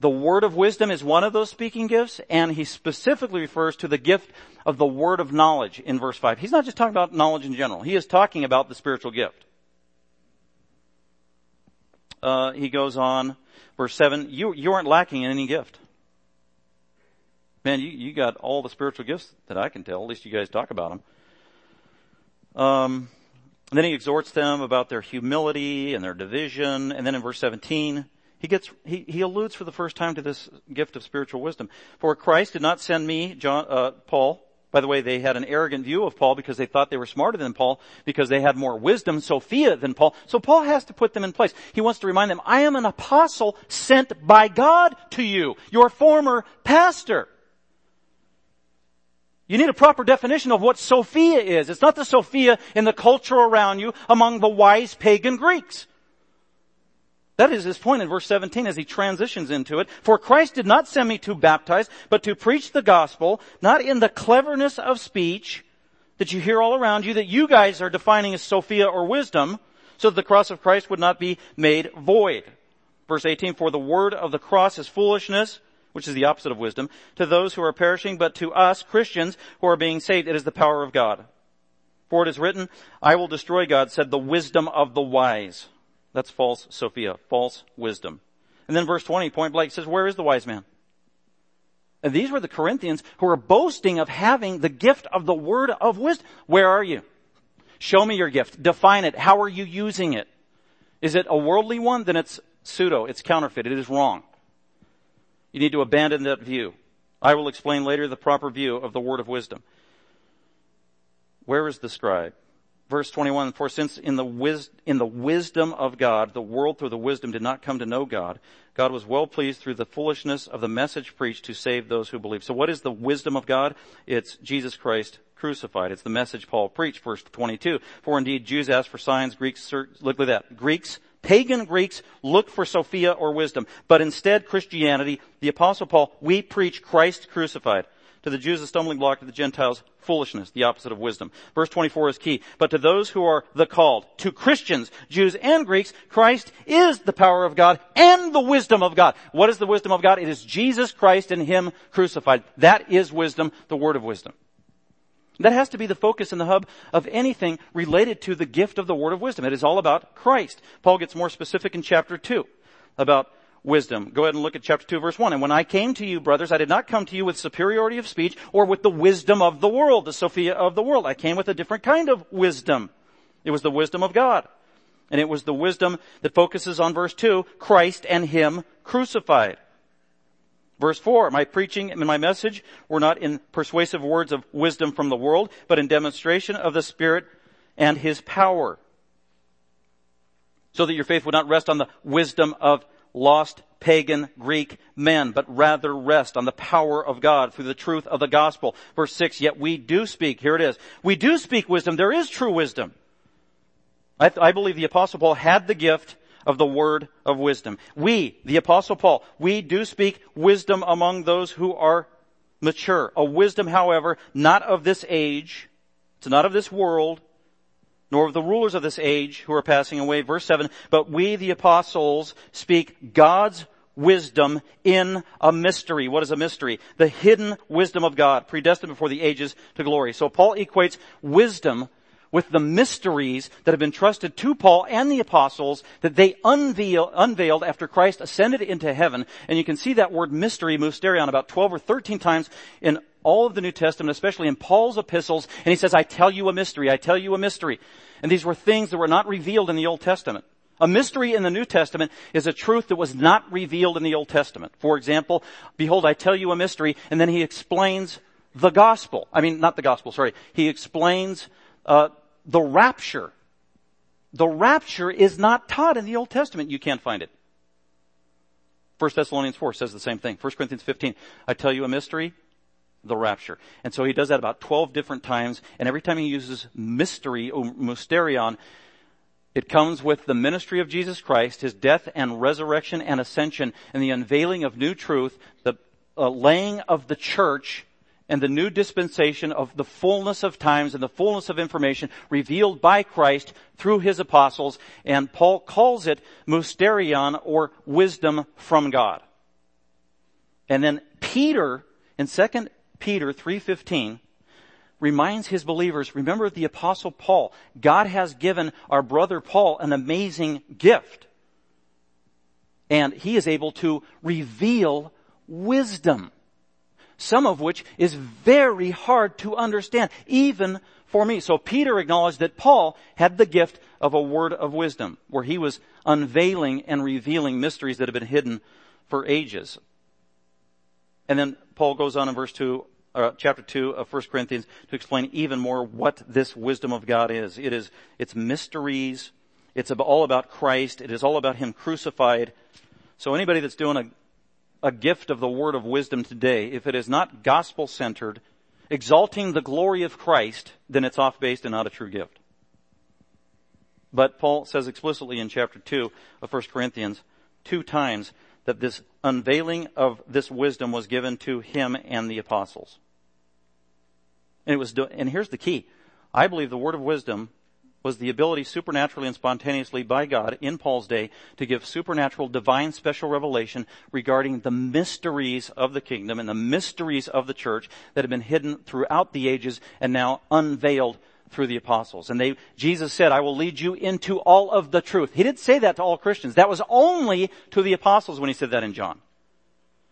The word of wisdom is one of those speaking gifts, and he specifically refers to the gift of the word of knowledge in verse 5. He's not just talking about knowledge in general. He is talking about the spiritual gift. Uh, he goes on, verse 7, you, you aren't lacking in any gift. Man, you, you got all the spiritual gifts that I can tell. At least you guys talk about them. Um, then he exhorts them about their humility and their division. And then in verse 17, he gets, he, he alludes for the first time to this gift of spiritual wisdom. For Christ did not send me, John, uh, Paul. By the way, they had an arrogant view of Paul because they thought they were smarter than Paul because they had more wisdom, Sophia, than Paul. So Paul has to put them in place. He wants to remind them, I am an apostle sent by God to you, your former pastor. You need a proper definition of what Sophia is. It's not the Sophia in the culture around you among the wise pagan Greeks. That is his point in verse 17 as he transitions into it. For Christ did not send me to baptize, but to preach the gospel, not in the cleverness of speech that you hear all around you, that you guys are defining as Sophia or wisdom, so that the cross of Christ would not be made void. Verse 18, for the word of the cross is foolishness, which is the opposite of wisdom, to those who are perishing, but to us, Christians, who are being saved, it is the power of God. For it is written, I will destroy God, said the wisdom of the wise. That's false Sophia, false wisdom. And then verse 20, point blank says, where is the wise man? And these were the Corinthians who were boasting of having the gift of the word of wisdom. Where are you? Show me your gift. Define it. How are you using it? Is it a worldly one? Then it's pseudo. It's counterfeit. It is wrong. You need to abandon that view. I will explain later the proper view of the word of wisdom. Where is the scribe? Verse 21, for since in the, wis- in the wisdom of God, the world through the wisdom did not come to know God, God was well pleased through the foolishness of the message preached to save those who believe. So what is the wisdom of God? It's Jesus Christ crucified. It's the message Paul preached, verse 22. For indeed Jews ask for signs, Greeks, look at that. Greeks, pagan Greeks look for Sophia or wisdom. But instead Christianity, the apostle Paul, we preach Christ crucified. To the Jews, a stumbling block. To the Gentiles, foolishness, the opposite of wisdom. Verse 24 is key. But to those who are the called, to Christians, Jews and Greeks, Christ is the power of God and the wisdom of God. What is the wisdom of God? It is Jesus Christ and Him crucified. That is wisdom, the word of wisdom. That has to be the focus and the hub of anything related to the gift of the word of wisdom. It is all about Christ. Paul gets more specific in chapter 2 about wisdom. Go ahead and look at chapter 2 verse 1. And when I came to you, brothers, I did not come to you with superiority of speech or with the wisdom of the world, the Sophia of the world. I came with a different kind of wisdom. It was the wisdom of God. And it was the wisdom that focuses on verse 2, Christ and Him crucified. Verse 4, my preaching and my message were not in persuasive words of wisdom from the world, but in demonstration of the Spirit and His power. So that your faith would not rest on the wisdom of lost pagan Greek men, but rather rest on the power of God through the truth of the gospel. Verse 6, yet we do speak, here it is, we do speak wisdom, there is true wisdom. I, I believe the apostle Paul had the gift of the word of wisdom. We, the apostle Paul, we do speak wisdom among those who are mature. A wisdom, however, not of this age, it's not of this world, nor of the rulers of this age who are passing away. Verse 7, but we the apostles speak God's wisdom in a mystery. What is a mystery? The hidden wisdom of God, predestined before the ages to glory. So Paul equates wisdom with the mysteries that have been trusted to Paul and the apostles that they unveil, unveiled after Christ ascended into heaven. And you can see that word mystery, mysterion, about 12 or 13 times in all of the New Testament, especially in Paul's epistles, and he says, I tell you a mystery, I tell you a mystery. And these were things that were not revealed in the Old Testament. A mystery in the New Testament is a truth that was not revealed in the Old Testament. For example, behold, I tell you a mystery, and then he explains the gospel. I mean, not the gospel, sorry. He explains uh, the rapture. The rapture is not taught in the Old Testament. You can't find it. 1 Thessalonians 4 says the same thing. 1 Corinthians 15, I tell you a mystery, the rapture. And so he does that about 12 different times, and every time he uses mystery or mysterion, it comes with the ministry of Jesus Christ, his death and resurrection and ascension, and the unveiling of new truth, the uh, laying of the church, and the new dispensation of the fullness of times and the fullness of information revealed by Christ through his apostles. And Paul calls it mysterion or wisdom from God. And then Peter in 2 Peter 3.15 reminds his believers, remember the apostle Paul. God has given our brother Paul an amazing gift. And he is able to reveal wisdom. Some of which is very hard to understand, even for me. So Peter acknowledged that Paul had the gift of a word of wisdom, where he was unveiling and revealing mysteries that have been hidden for ages. And then Paul goes on in verse 2, uh, chapter 2 of 1 Corinthians to explain even more what this wisdom of God is. It is, it's mysteries. It's all about Christ. It is all about Him crucified. So anybody that's doing a, a gift of the word of wisdom today, if it is not gospel centered, exalting the glory of Christ, then it's off base and not a true gift. But Paul says explicitly in chapter 2 of 1 Corinthians, two times, that this unveiling of this wisdom was given to him and the apostles. And it was, and here's the key. I believe the word of wisdom was the ability supernaturally and spontaneously by God in Paul's day to give supernatural divine special revelation regarding the mysteries of the kingdom and the mysteries of the church that have been hidden throughout the ages and now unveiled through the apostles. And they, Jesus said, I will lead you into all of the truth. He didn't say that to all Christians. That was only to the apostles when he said that in John.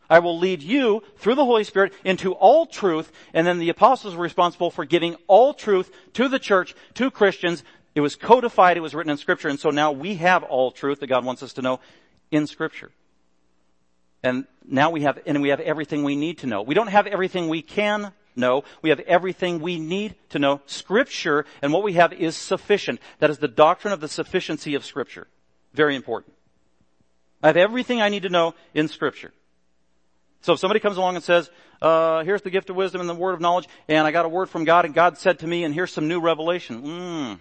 I will lead you through the Holy Spirit into all truth, and then the apostles were responsible for giving all truth to the church, to Christians. It was codified, it was written in scripture, and so now we have all truth that God wants us to know in scripture. And now we have, and we have everything we need to know. We don't have everything we can know. we have everything we need to know. Scripture and what we have is sufficient. That is the doctrine of the sufficiency of Scripture. Very important. I have everything I need to know in Scripture. So if somebody comes along and says, uh, here's the gift of wisdom and the word of knowledge, and I got a word from God, and God said to me, and here's some new revelation. Mm,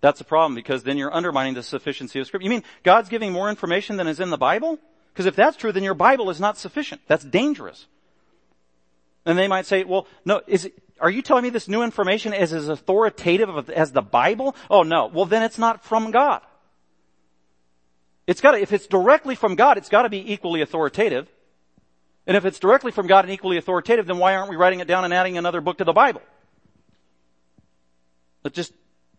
that's a problem because then you're undermining the sufficiency of Scripture. You mean God's giving more information than is in the Bible? Because if that's true, then your Bible is not sufficient. That's dangerous. And they might say, well, no, is are you telling me this new information is as authoritative as the Bible? Oh no. Well then it's not from God. It's gotta, if it's directly from God, it's gotta be equally authoritative. And if it's directly from God and equally authoritative, then why aren't we writing it down and adding another book to the Bible? It just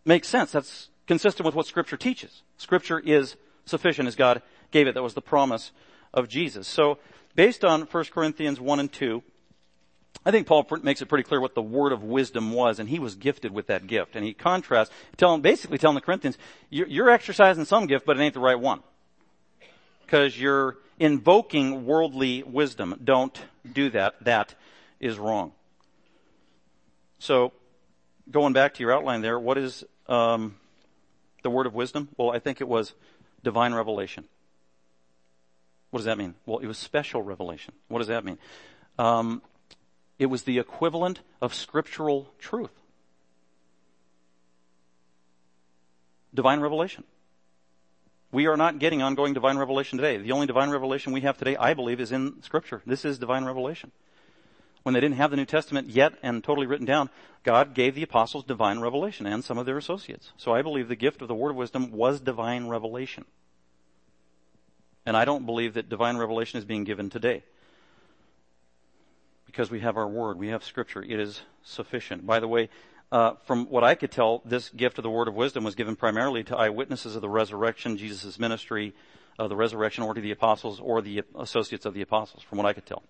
makes sense. That's consistent with what scripture teaches. Scripture is sufficient as God gave it. That was the promise of Jesus. So based on 1 Corinthians 1 and 2, I think Paul makes it pretty clear what the word of wisdom was, and he was gifted with that gift. And he contrasts, telling, basically telling the Corinthians, you're, you're exercising some gift, but it ain't the right one. Because you're invoking worldly wisdom. Don't do that. That is wrong. So, going back to your outline there, what is um, the word of wisdom? Well, I think it was divine revelation. What does that mean? Well, it was special revelation. What does that mean? Um, it was the equivalent of scriptural truth. Divine revelation. We are not getting ongoing divine revelation today. The only divine revelation we have today, I believe, is in Scripture. This is divine revelation. When they didn't have the New Testament yet and totally written down, God gave the apostles divine revelation and some of their associates. So I believe the gift of the word of wisdom was divine revelation. And I don't believe that divine revelation is being given today. Because we have our word, we have scripture, it is sufficient. By the way, uh, from what I could tell, this gift of the word of wisdom was given primarily to eyewitnesses of the resurrection, Jesus' ministry, uh, the resurrection, or to the apostles or the associates of the apostles, from what I could tell.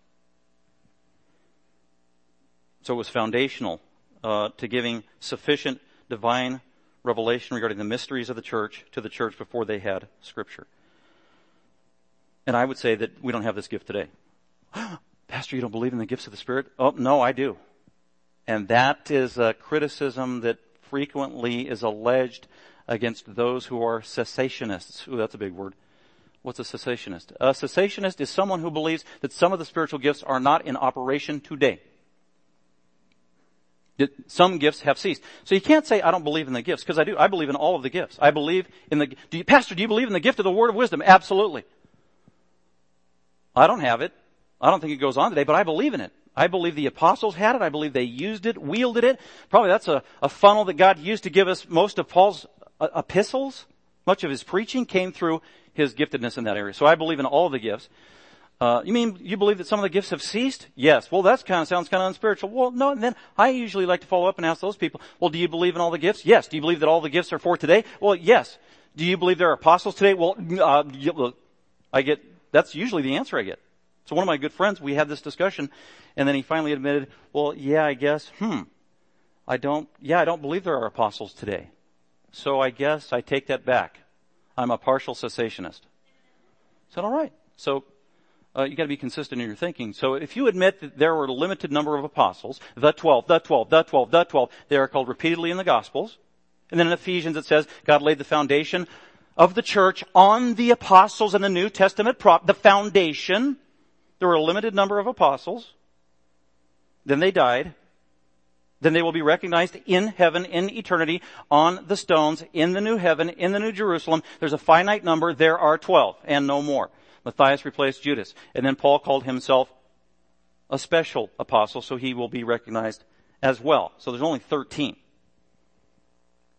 So it was foundational uh, to giving sufficient divine revelation regarding the mysteries of the church to the church before they had scripture. And I would say that we don't have this gift today. Pastor, you don't believe in the gifts of the Spirit? Oh, no, I do. And that is a criticism that frequently is alleged against those who are cessationists. Ooh, that's a big word. What's a cessationist? A cessationist is someone who believes that some of the spiritual gifts are not in operation today. Some gifts have ceased. So you can't say, I don't believe in the gifts, because I do. I believe in all of the gifts. I believe in the, do you, Pastor, do you believe in the gift of the word of wisdom? Absolutely. I don't have it. I don't think it goes on today, but I believe in it. I believe the apostles had it. I believe they used it, wielded it. Probably that's a, a funnel that God used to give us most of Paul's uh, epistles. Much of his preaching came through his giftedness in that area. So I believe in all the gifts. Uh, you mean you believe that some of the gifts have ceased? Yes. Well, that kind of sounds kind of unspiritual. Well, no. And then I usually like to follow up and ask those people, well, do you believe in all the gifts? Yes. Do you believe that all the gifts are for today? Well, yes. Do you believe there are apostles today? Well, uh, I get, that's usually the answer I get. So one of my good friends, we had this discussion, and then he finally admitted, well, yeah, I guess, hmm, I don't, yeah, I don't believe there are apostles today. So I guess I take that back. I'm a partial cessationist. I said, all right. So uh, you got to be consistent in your thinking. So if you admit that there were a limited number of apostles, the 12, the 12, the 12, the 12, they are called repeatedly in the Gospels. And then in Ephesians it says God laid the foundation of the church on the apostles and the New Testament prop, the foundation. There were a limited number of apostles. Then they died. Then they will be recognized in heaven, in eternity, on the stones, in the new heaven, in the new Jerusalem. There's a finite number. There are 12 and no more. Matthias replaced Judas. And then Paul called himself a special apostle, so he will be recognized as well. So there's only 13.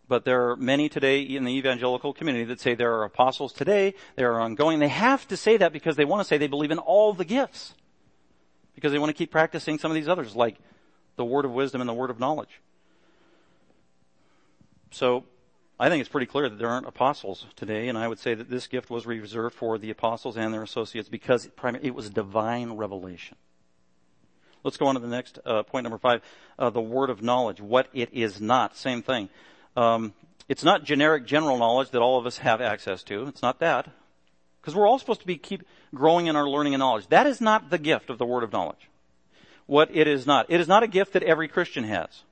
But there are many today in the evangelical community that say there are apostles today, there are ongoing. They have to say that because they want to say they believe in all the gifts. Because they want to keep practicing some of these others, like the word of wisdom and the word of knowledge. So, I think it's pretty clear that there aren't apostles today, and I would say that this gift was reserved for the apostles and their associates because it was divine revelation. Let's go on to the next uh, point number five, uh, the word of knowledge, what it is not. Same thing. Um, it's not generic general knowledge that all of us have access to. It's not that. Because we're all supposed to be keep growing in our learning and knowledge. That is not the gift of the word of knowledge. what it is not. It is not a gift that every Christian has.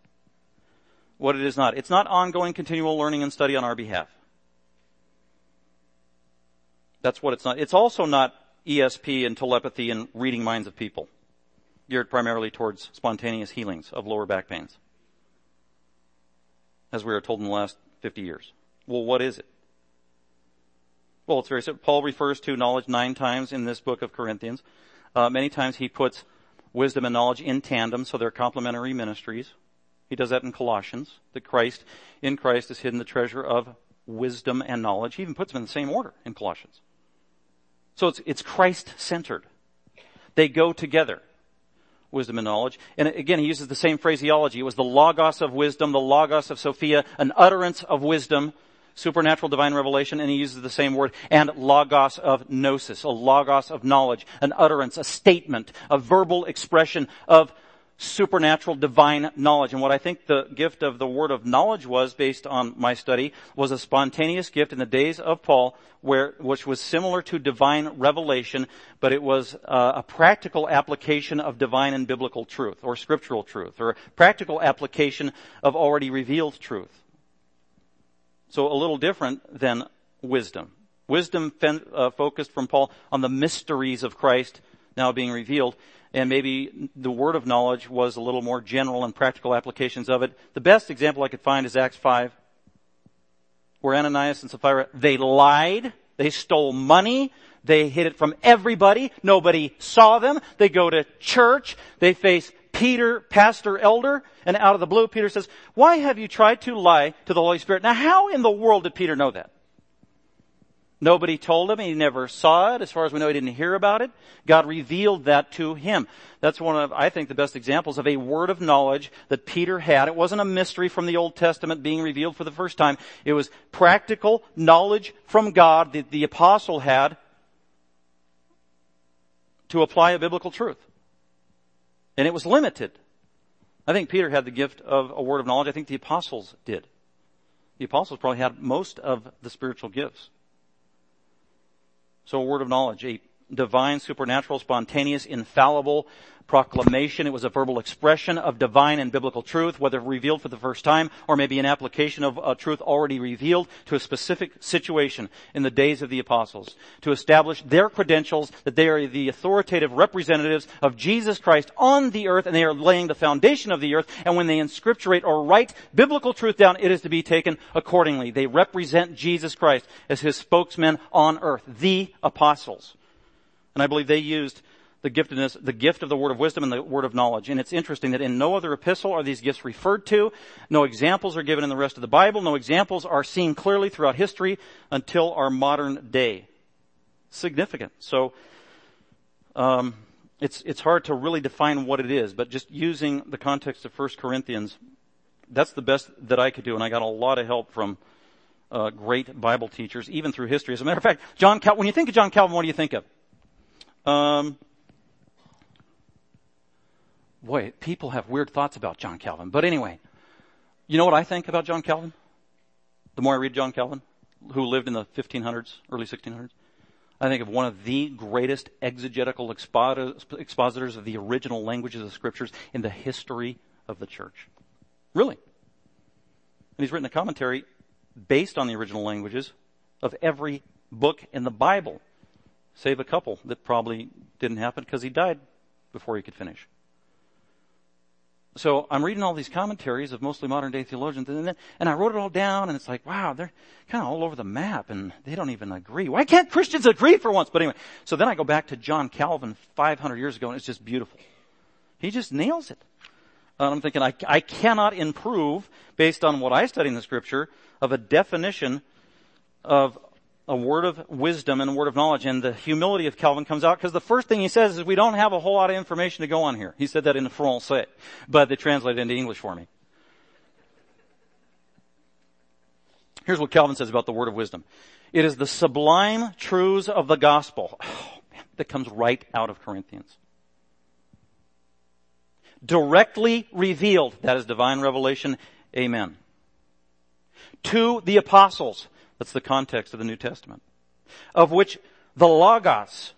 What it is not. It's not ongoing continual learning and study on our behalf. That's what it's not. It's also not ESP and telepathy and reading minds of people, geared primarily towards spontaneous healings of lower back pains, as we are told in the last 50 years. Well, what is it? Well, it's very simple. Paul refers to knowledge nine times in this book of Corinthians. Uh, many times he puts wisdom and knowledge in tandem, so they're complementary ministries. He does that in Colossians, that Christ, in Christ is hidden the treasure of wisdom and knowledge. He even puts them in the same order in Colossians. So it's, it's Christ centered. They go together. Wisdom and knowledge. And again, he uses the same phraseology. It was the logos of wisdom, the logos of Sophia, an utterance of wisdom, supernatural divine revelation, and he uses the same word, and logos of gnosis, a logos of knowledge, an utterance, a statement, a verbal expression of supernatural divine knowledge. And what I think the gift of the word of knowledge was based on my study was a spontaneous gift in the days of Paul where, which was similar to divine revelation, but it was uh, a practical application of divine and biblical truth or scriptural truth or practical application of already revealed truth. So a little different than wisdom. Wisdom fen- uh, focused from Paul on the mysteries of Christ now being revealed and maybe the word of knowledge was a little more general and practical applications of it. The best example I could find is Acts 5, where Ananias and Sapphira, they lied, they stole money, they hid it from everybody, nobody saw them, they go to church, they face Peter, pastor, elder, and out of the blue, Peter says, why have you tried to lie to the Holy Spirit? Now how in the world did Peter know that? Nobody told him. He never saw it. As far as we know, he didn't hear about it. God revealed that to him. That's one of, I think, the best examples of a word of knowledge that Peter had. It wasn't a mystery from the Old Testament being revealed for the first time. It was practical knowledge from God that the apostle had to apply a biblical truth. And it was limited. I think Peter had the gift of a word of knowledge. I think the apostles did. The apostles probably had most of the spiritual gifts. So a word of knowledge, divine, supernatural, spontaneous, infallible proclamation. It was a verbal expression of divine and biblical truth, whether revealed for the first time or maybe an application of a truth already revealed to a specific situation in the days of the apostles to establish their credentials that they are the authoritative representatives of Jesus Christ on the earth and they are laying the foundation of the earth and when they inscripturate or write biblical truth down, it is to be taken accordingly. They represent Jesus Christ as his spokesmen on earth, the apostles. And I believe they used the giftedness, the gift of the word of wisdom and the word of knowledge. And it's interesting that in no other epistle are these gifts referred to. No examples are given in the rest of the Bible. No examples are seen clearly throughout history until our modern day. Significant. So, um, it's, it's hard to really define what it is, but just using the context of 1 Corinthians, that's the best that I could do. And I got a lot of help from uh, great Bible teachers, even through history. As a matter of fact, John Cal- when you think of John Calvin, what do you think of? Um, boy, people have weird thoughts about John Calvin. But anyway, you know what I think about John Calvin? The more I read John Calvin, who lived in the 1500s, early 1600s, I think of one of the greatest exegetical expositors of the original languages of the scriptures in the history of the church. Really. And he's written a commentary based on the original languages of every book in the Bible, save a couple that probably didn't happen because he died before he could finish so I'm reading all these commentaries of mostly modern day theologians, and, then, and I wrote it all down, and it's like, wow, they're kind of all over the map, and they don't even agree. Why can't Christians agree for once? But anyway, so then I go back to John Calvin 500 years ago, and it's just beautiful. He just nails it. And I'm thinking, I, I cannot improve based on what I study in the scripture of a definition of a word of wisdom and a word of knowledge. And the humility of Calvin comes out because the first thing he says is we don't have a whole lot of information to go on here. He said that in the Francais, but they translated into English for me. Here's what Calvin says about the word of wisdom. It is the sublime truths of the gospel oh, man, that comes right out of Corinthians. Directly revealed, that is divine revelation, amen. To the apostles, that's the context of the New Testament. Of which the Logos,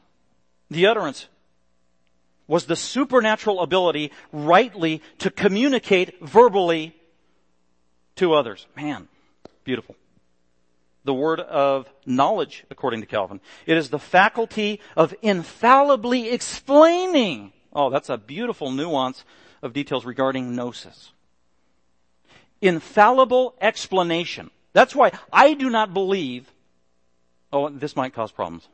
the utterance, was the supernatural ability rightly to communicate verbally to others. Man, beautiful. The word of knowledge, according to Calvin. It is the faculty of infallibly explaining. Oh, that's a beautiful nuance of details regarding gnosis. Infallible explanation. That's why I do not believe, oh, this might cause problems.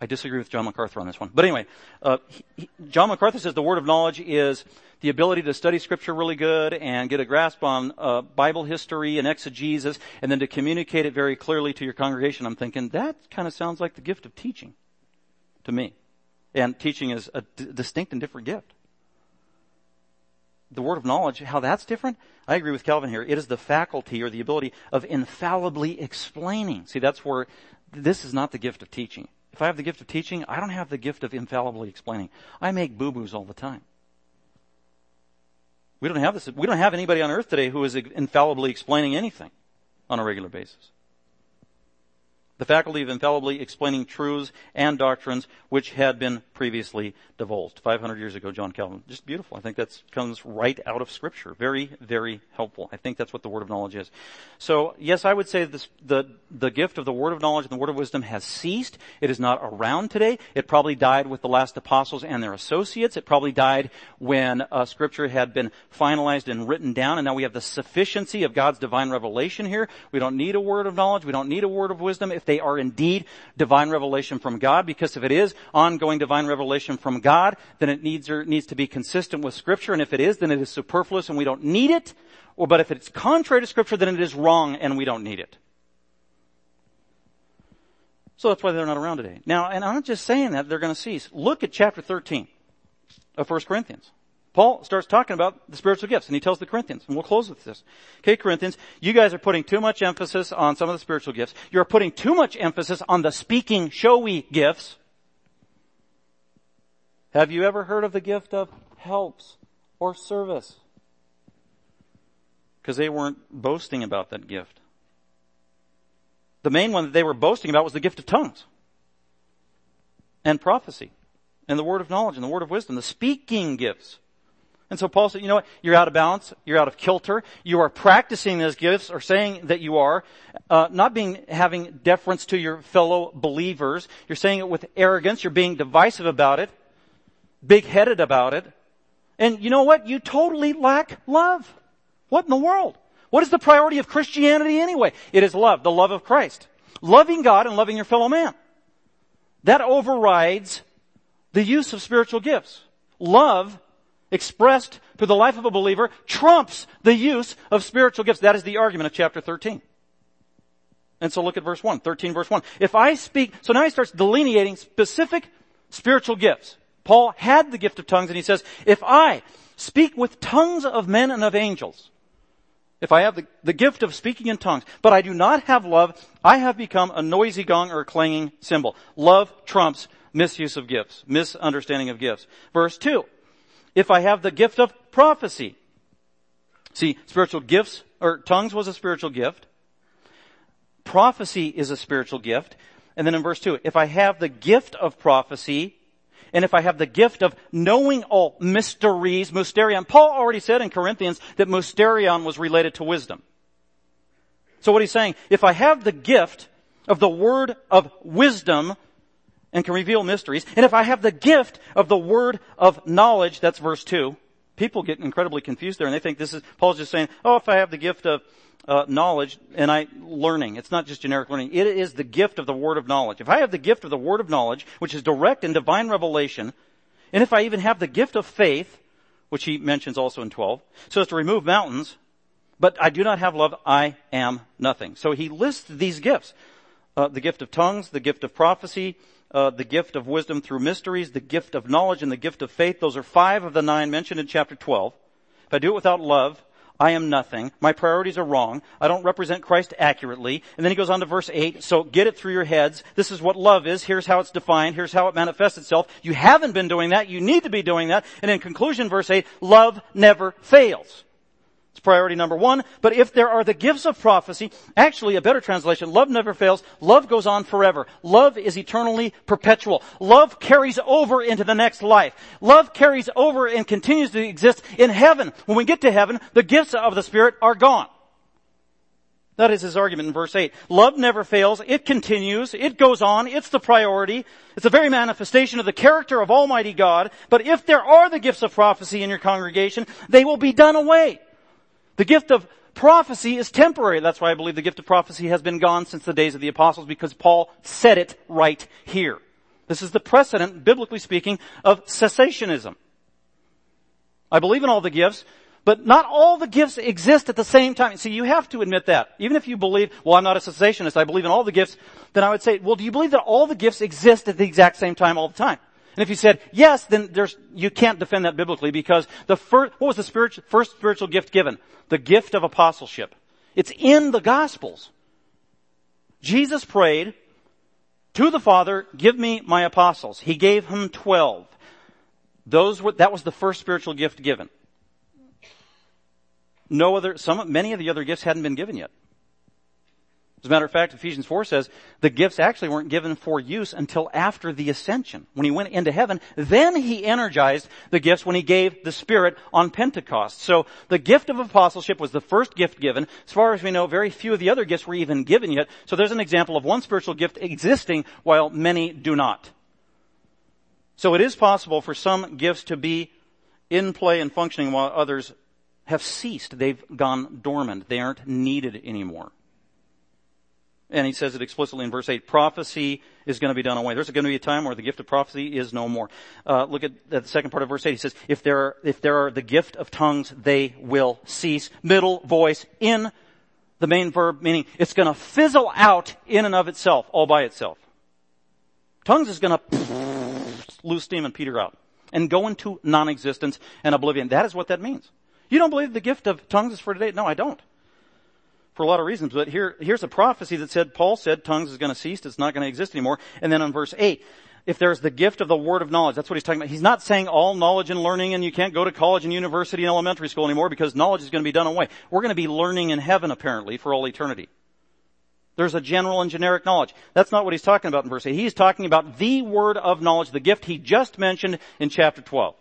I disagree with John MacArthur on this one. But anyway, uh, he, John MacArthur says the word of knowledge is the ability to study scripture really good and get a grasp on uh, Bible history and exegesis and then to communicate it very clearly to your congregation. I'm thinking that kind of sounds like the gift of teaching to me. And teaching is a d- distinct and different gift. The word of knowledge, how that's different? I agree with Calvin here. It is the faculty or the ability of infallibly explaining. See, that's where this is not the gift of teaching. If I have the gift of teaching, I don't have the gift of infallibly explaining. I make boo-boos all the time. We don't have this. We don't have anybody on earth today who is infallibly explaining anything on a regular basis the faculty of infallibly explaining truths and doctrines which had been previously divulged. 500 years ago, John Calvin. Just beautiful. I think that comes right out of scripture. Very, very helpful. I think that's what the word of knowledge is. So, yes, I would say this, the, the gift of the word of knowledge and the word of wisdom has ceased. It is not around today. It probably died with the last apostles and their associates. It probably died when uh, scripture had been finalized and written down and now we have the sufficiency of God's divine revelation here. We don't need a word of knowledge. We don't need a word of wisdom. If they are indeed divine revelation from God, because if it is ongoing divine revelation from God, then it needs, needs to be consistent with scripture, and if it is, then it is superfluous and we don't need it, or, but if it's contrary to scripture, then it is wrong and we don't need it. So that's why they're not around today. Now, and I'm not just saying that they're to cease. Look at chapter 13 of 1 Corinthians. Paul starts talking about the spiritual gifts and he tells the Corinthians, and we'll close with this. Okay, Corinthians, you guys are putting too much emphasis on some of the spiritual gifts. You're putting too much emphasis on the speaking, showy gifts. Have you ever heard of the gift of helps or service? Because they weren't boasting about that gift. The main one that they were boasting about was the gift of tongues and prophecy and the word of knowledge and the word of wisdom, the speaking gifts. And so Paul said, you know what? You're out of balance. You're out of kilter. You are practicing those gifts or saying that you are, uh, not being, having deference to your fellow believers. You're saying it with arrogance. You're being divisive about it, big-headed about it. And you know what? You totally lack love. What in the world? What is the priority of Christianity anyway? It is love, the love of Christ. Loving God and loving your fellow man. That overrides the use of spiritual gifts. Love expressed through the life of a believer trumps the use of spiritual gifts. That is the argument of chapter 13. And so look at verse 1, 13 verse 1. If I speak, so now he starts delineating specific spiritual gifts. Paul had the gift of tongues and he says, if I speak with tongues of men and of angels, if I have the, the gift of speaking in tongues, but I do not have love, I have become a noisy gong or a clanging cymbal. Love trumps misuse of gifts, misunderstanding of gifts. Verse 2 if I have the gift of prophecy. See, spiritual gifts, or tongues was a spiritual gift. Prophecy is a spiritual gift. And then in verse 2, if I have the gift of prophecy, and if I have the gift of knowing all mysteries, mysterion. Paul already said in Corinthians that mysterion was related to wisdom. So what he's saying, if I have the gift of the word of wisdom, and can reveal mysteries. And if I have the gift of the word of knowledge, that's verse 2, people get incredibly confused there and they think this is, Paul's just saying, oh, if I have the gift of uh, knowledge and I, learning. It's not just generic learning. It is the gift of the word of knowledge. If I have the gift of the word of knowledge, which is direct and divine revelation, and if I even have the gift of faith, which he mentions also in 12, so as to remove mountains, but I do not have love, I am nothing. So he lists these gifts. Uh, the gift of tongues, the gift of prophecy, uh, the gift of wisdom through mysteries, the gift of knowledge, and the gift of faith. Those are five of the nine mentioned in chapter 12. If I do it without love, I am nothing. My priorities are wrong. I don't represent Christ accurately. And then he goes on to verse 8. So get it through your heads. This is what love is. Here's how it's defined. Here's how it manifests itself. You haven't been doing that. You need to be doing that. And in conclusion, verse 8, love never fails. Priority number one. But if there are the gifts of prophecy, actually a better translation, love never fails. Love goes on forever. Love is eternally perpetual. Love carries over into the next life. Love carries over and continues to exist in heaven. When we get to heaven, the gifts of the Spirit are gone. That is his argument in verse 8. Love never fails. It continues. It goes on. It's the priority. It's a very manifestation of the character of Almighty God. But if there are the gifts of prophecy in your congregation, they will be done away. The gift of prophecy is temporary. That's why I believe the gift of prophecy has been gone since the days of the apostles because Paul said it right here. This is the precedent, biblically speaking, of cessationism. I believe in all the gifts, but not all the gifts exist at the same time. See, you have to admit that. Even if you believe, well, I'm not a cessationist, I believe in all the gifts, then I would say, well, do you believe that all the gifts exist at the exact same time all the time? And if you said yes, then there's, you can't defend that biblically because the first, what was the spiritual, first spiritual gift given? The gift of apostleship. It's in the gospels. Jesus prayed to the Father, give me my apostles. He gave him twelve. Those were, that was the first spiritual gift given. No other, some, many of the other gifts hadn't been given yet. As a matter of fact, Ephesians 4 says the gifts actually weren't given for use until after the ascension. When he went into heaven, then he energized the gifts when he gave the Spirit on Pentecost. So the gift of apostleship was the first gift given. As far as we know, very few of the other gifts were even given yet. So there's an example of one spiritual gift existing while many do not. So it is possible for some gifts to be in play and functioning while others have ceased. They've gone dormant. They aren't needed anymore. And he says it explicitly in verse 8. Prophecy is going to be done away. There's going to be a time where the gift of prophecy is no more. Uh, look at, at, the second part of verse 8. He says, if there, are, if there are the gift of tongues, they will cease. Middle voice in the main verb, meaning it's going to fizzle out in and of itself, all by itself. Tongues is going to lose steam and peter out and go into non-existence and oblivion. That is what that means. You don't believe the gift of tongues is for today? No, I don't. For a lot of reasons, but here, here's a prophecy that said, Paul said tongues is going to cease, it's not going to exist anymore. And then on verse 8, if there's the gift of the word of knowledge, that's what he's talking about. He's not saying all knowledge and learning and you can't go to college and university and elementary school anymore because knowledge is going to be done away. We're going to be learning in heaven apparently for all eternity. There's a general and generic knowledge. That's not what he's talking about in verse 8. He's talking about the word of knowledge, the gift he just mentioned in chapter 12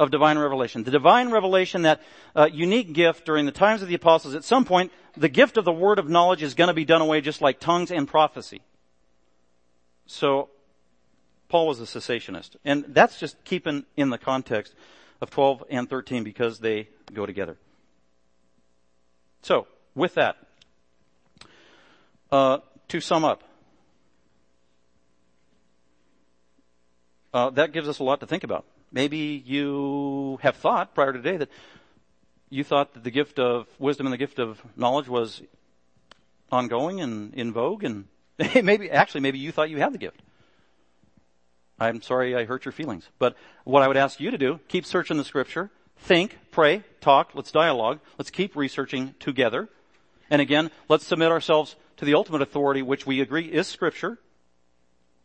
of divine revelation. The divine revelation, that uh, unique gift during the times of the apostles, at some point, the gift of the word of knowledge is going to be done away just like tongues and prophecy. So, Paul was a cessationist. And that's just keeping in the context of 12 and 13 because they go together. So, with that, uh, to sum up, uh, that gives us a lot to think about. Maybe you have thought prior to today that you thought that the gift of wisdom and the gift of knowledge was ongoing and in vogue and maybe, actually maybe you thought you had the gift. I'm sorry I hurt your feelings. But what I would ask you to do, keep searching the scripture, think, pray, talk, let's dialogue, let's keep researching together. And again, let's submit ourselves to the ultimate authority, which we agree is scripture,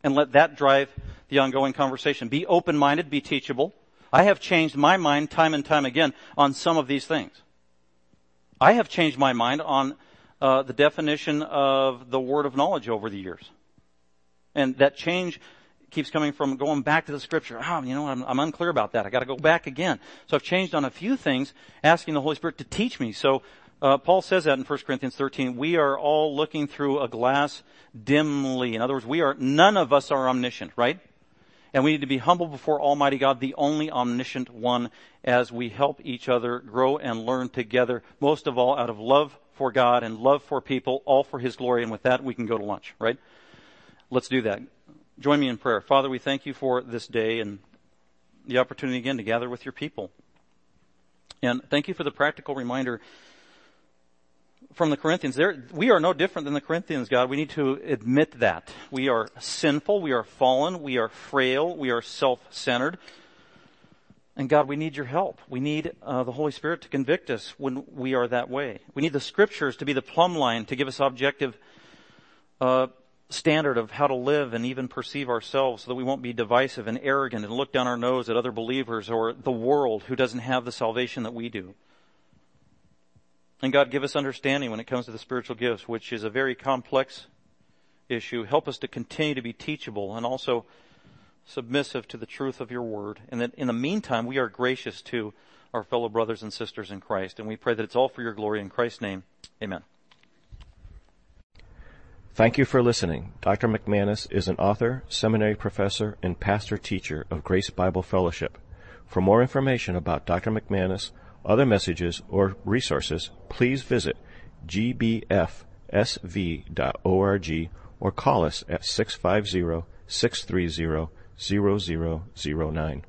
and let that drive the ongoing conversation. Be open-minded, be teachable. I have changed my mind time and time again on some of these things. I have changed my mind on uh, the definition of the word of knowledge over the years. And that change keeps coming from going back to the scripture. Oh, you know, I'm, I'm unclear about that. I got to go back again. So I've changed on a few things, asking the Holy Spirit to teach me. So uh, Paul says that in 1 Corinthians 13. We are all looking through a glass dimly. In other words, we are none of us are omniscient, right? And we need to be humble before Almighty God, the only omniscient one, as we help each other grow and learn together, most of all out of love for God and love for people, all for His glory. And with that, we can go to lunch, right? Let's do that. Join me in prayer. Father, we thank you for this day and the opportunity again to gather with your people. And thank you for the practical reminder from the Corinthians. There, we are no different than the Corinthians, God. We need to admit that. We are sinful, we are fallen, we are frail, we are self-centered. And God, we need your help. We need uh, the Holy Spirit to convict us when we are that way. We need the scriptures to be the plumb line to give us objective uh, standard of how to live and even perceive ourselves so that we won't be divisive and arrogant and look down our nose at other believers or the world who doesn't have the salvation that we do. And God, give us understanding when it comes to the spiritual gifts, which is a very complex issue. Help us to continue to be teachable and also submissive to the truth of your word. And that in the meantime, we are gracious to our fellow brothers and sisters in Christ. And we pray that it's all for your glory in Christ's name. Amen. Thank you for listening. Dr. McManus is an author, seminary professor, and pastor teacher of Grace Bible Fellowship. For more information about Dr. McManus, other messages, or resources, please visit gbfsv.org or call us at 650 630 0009.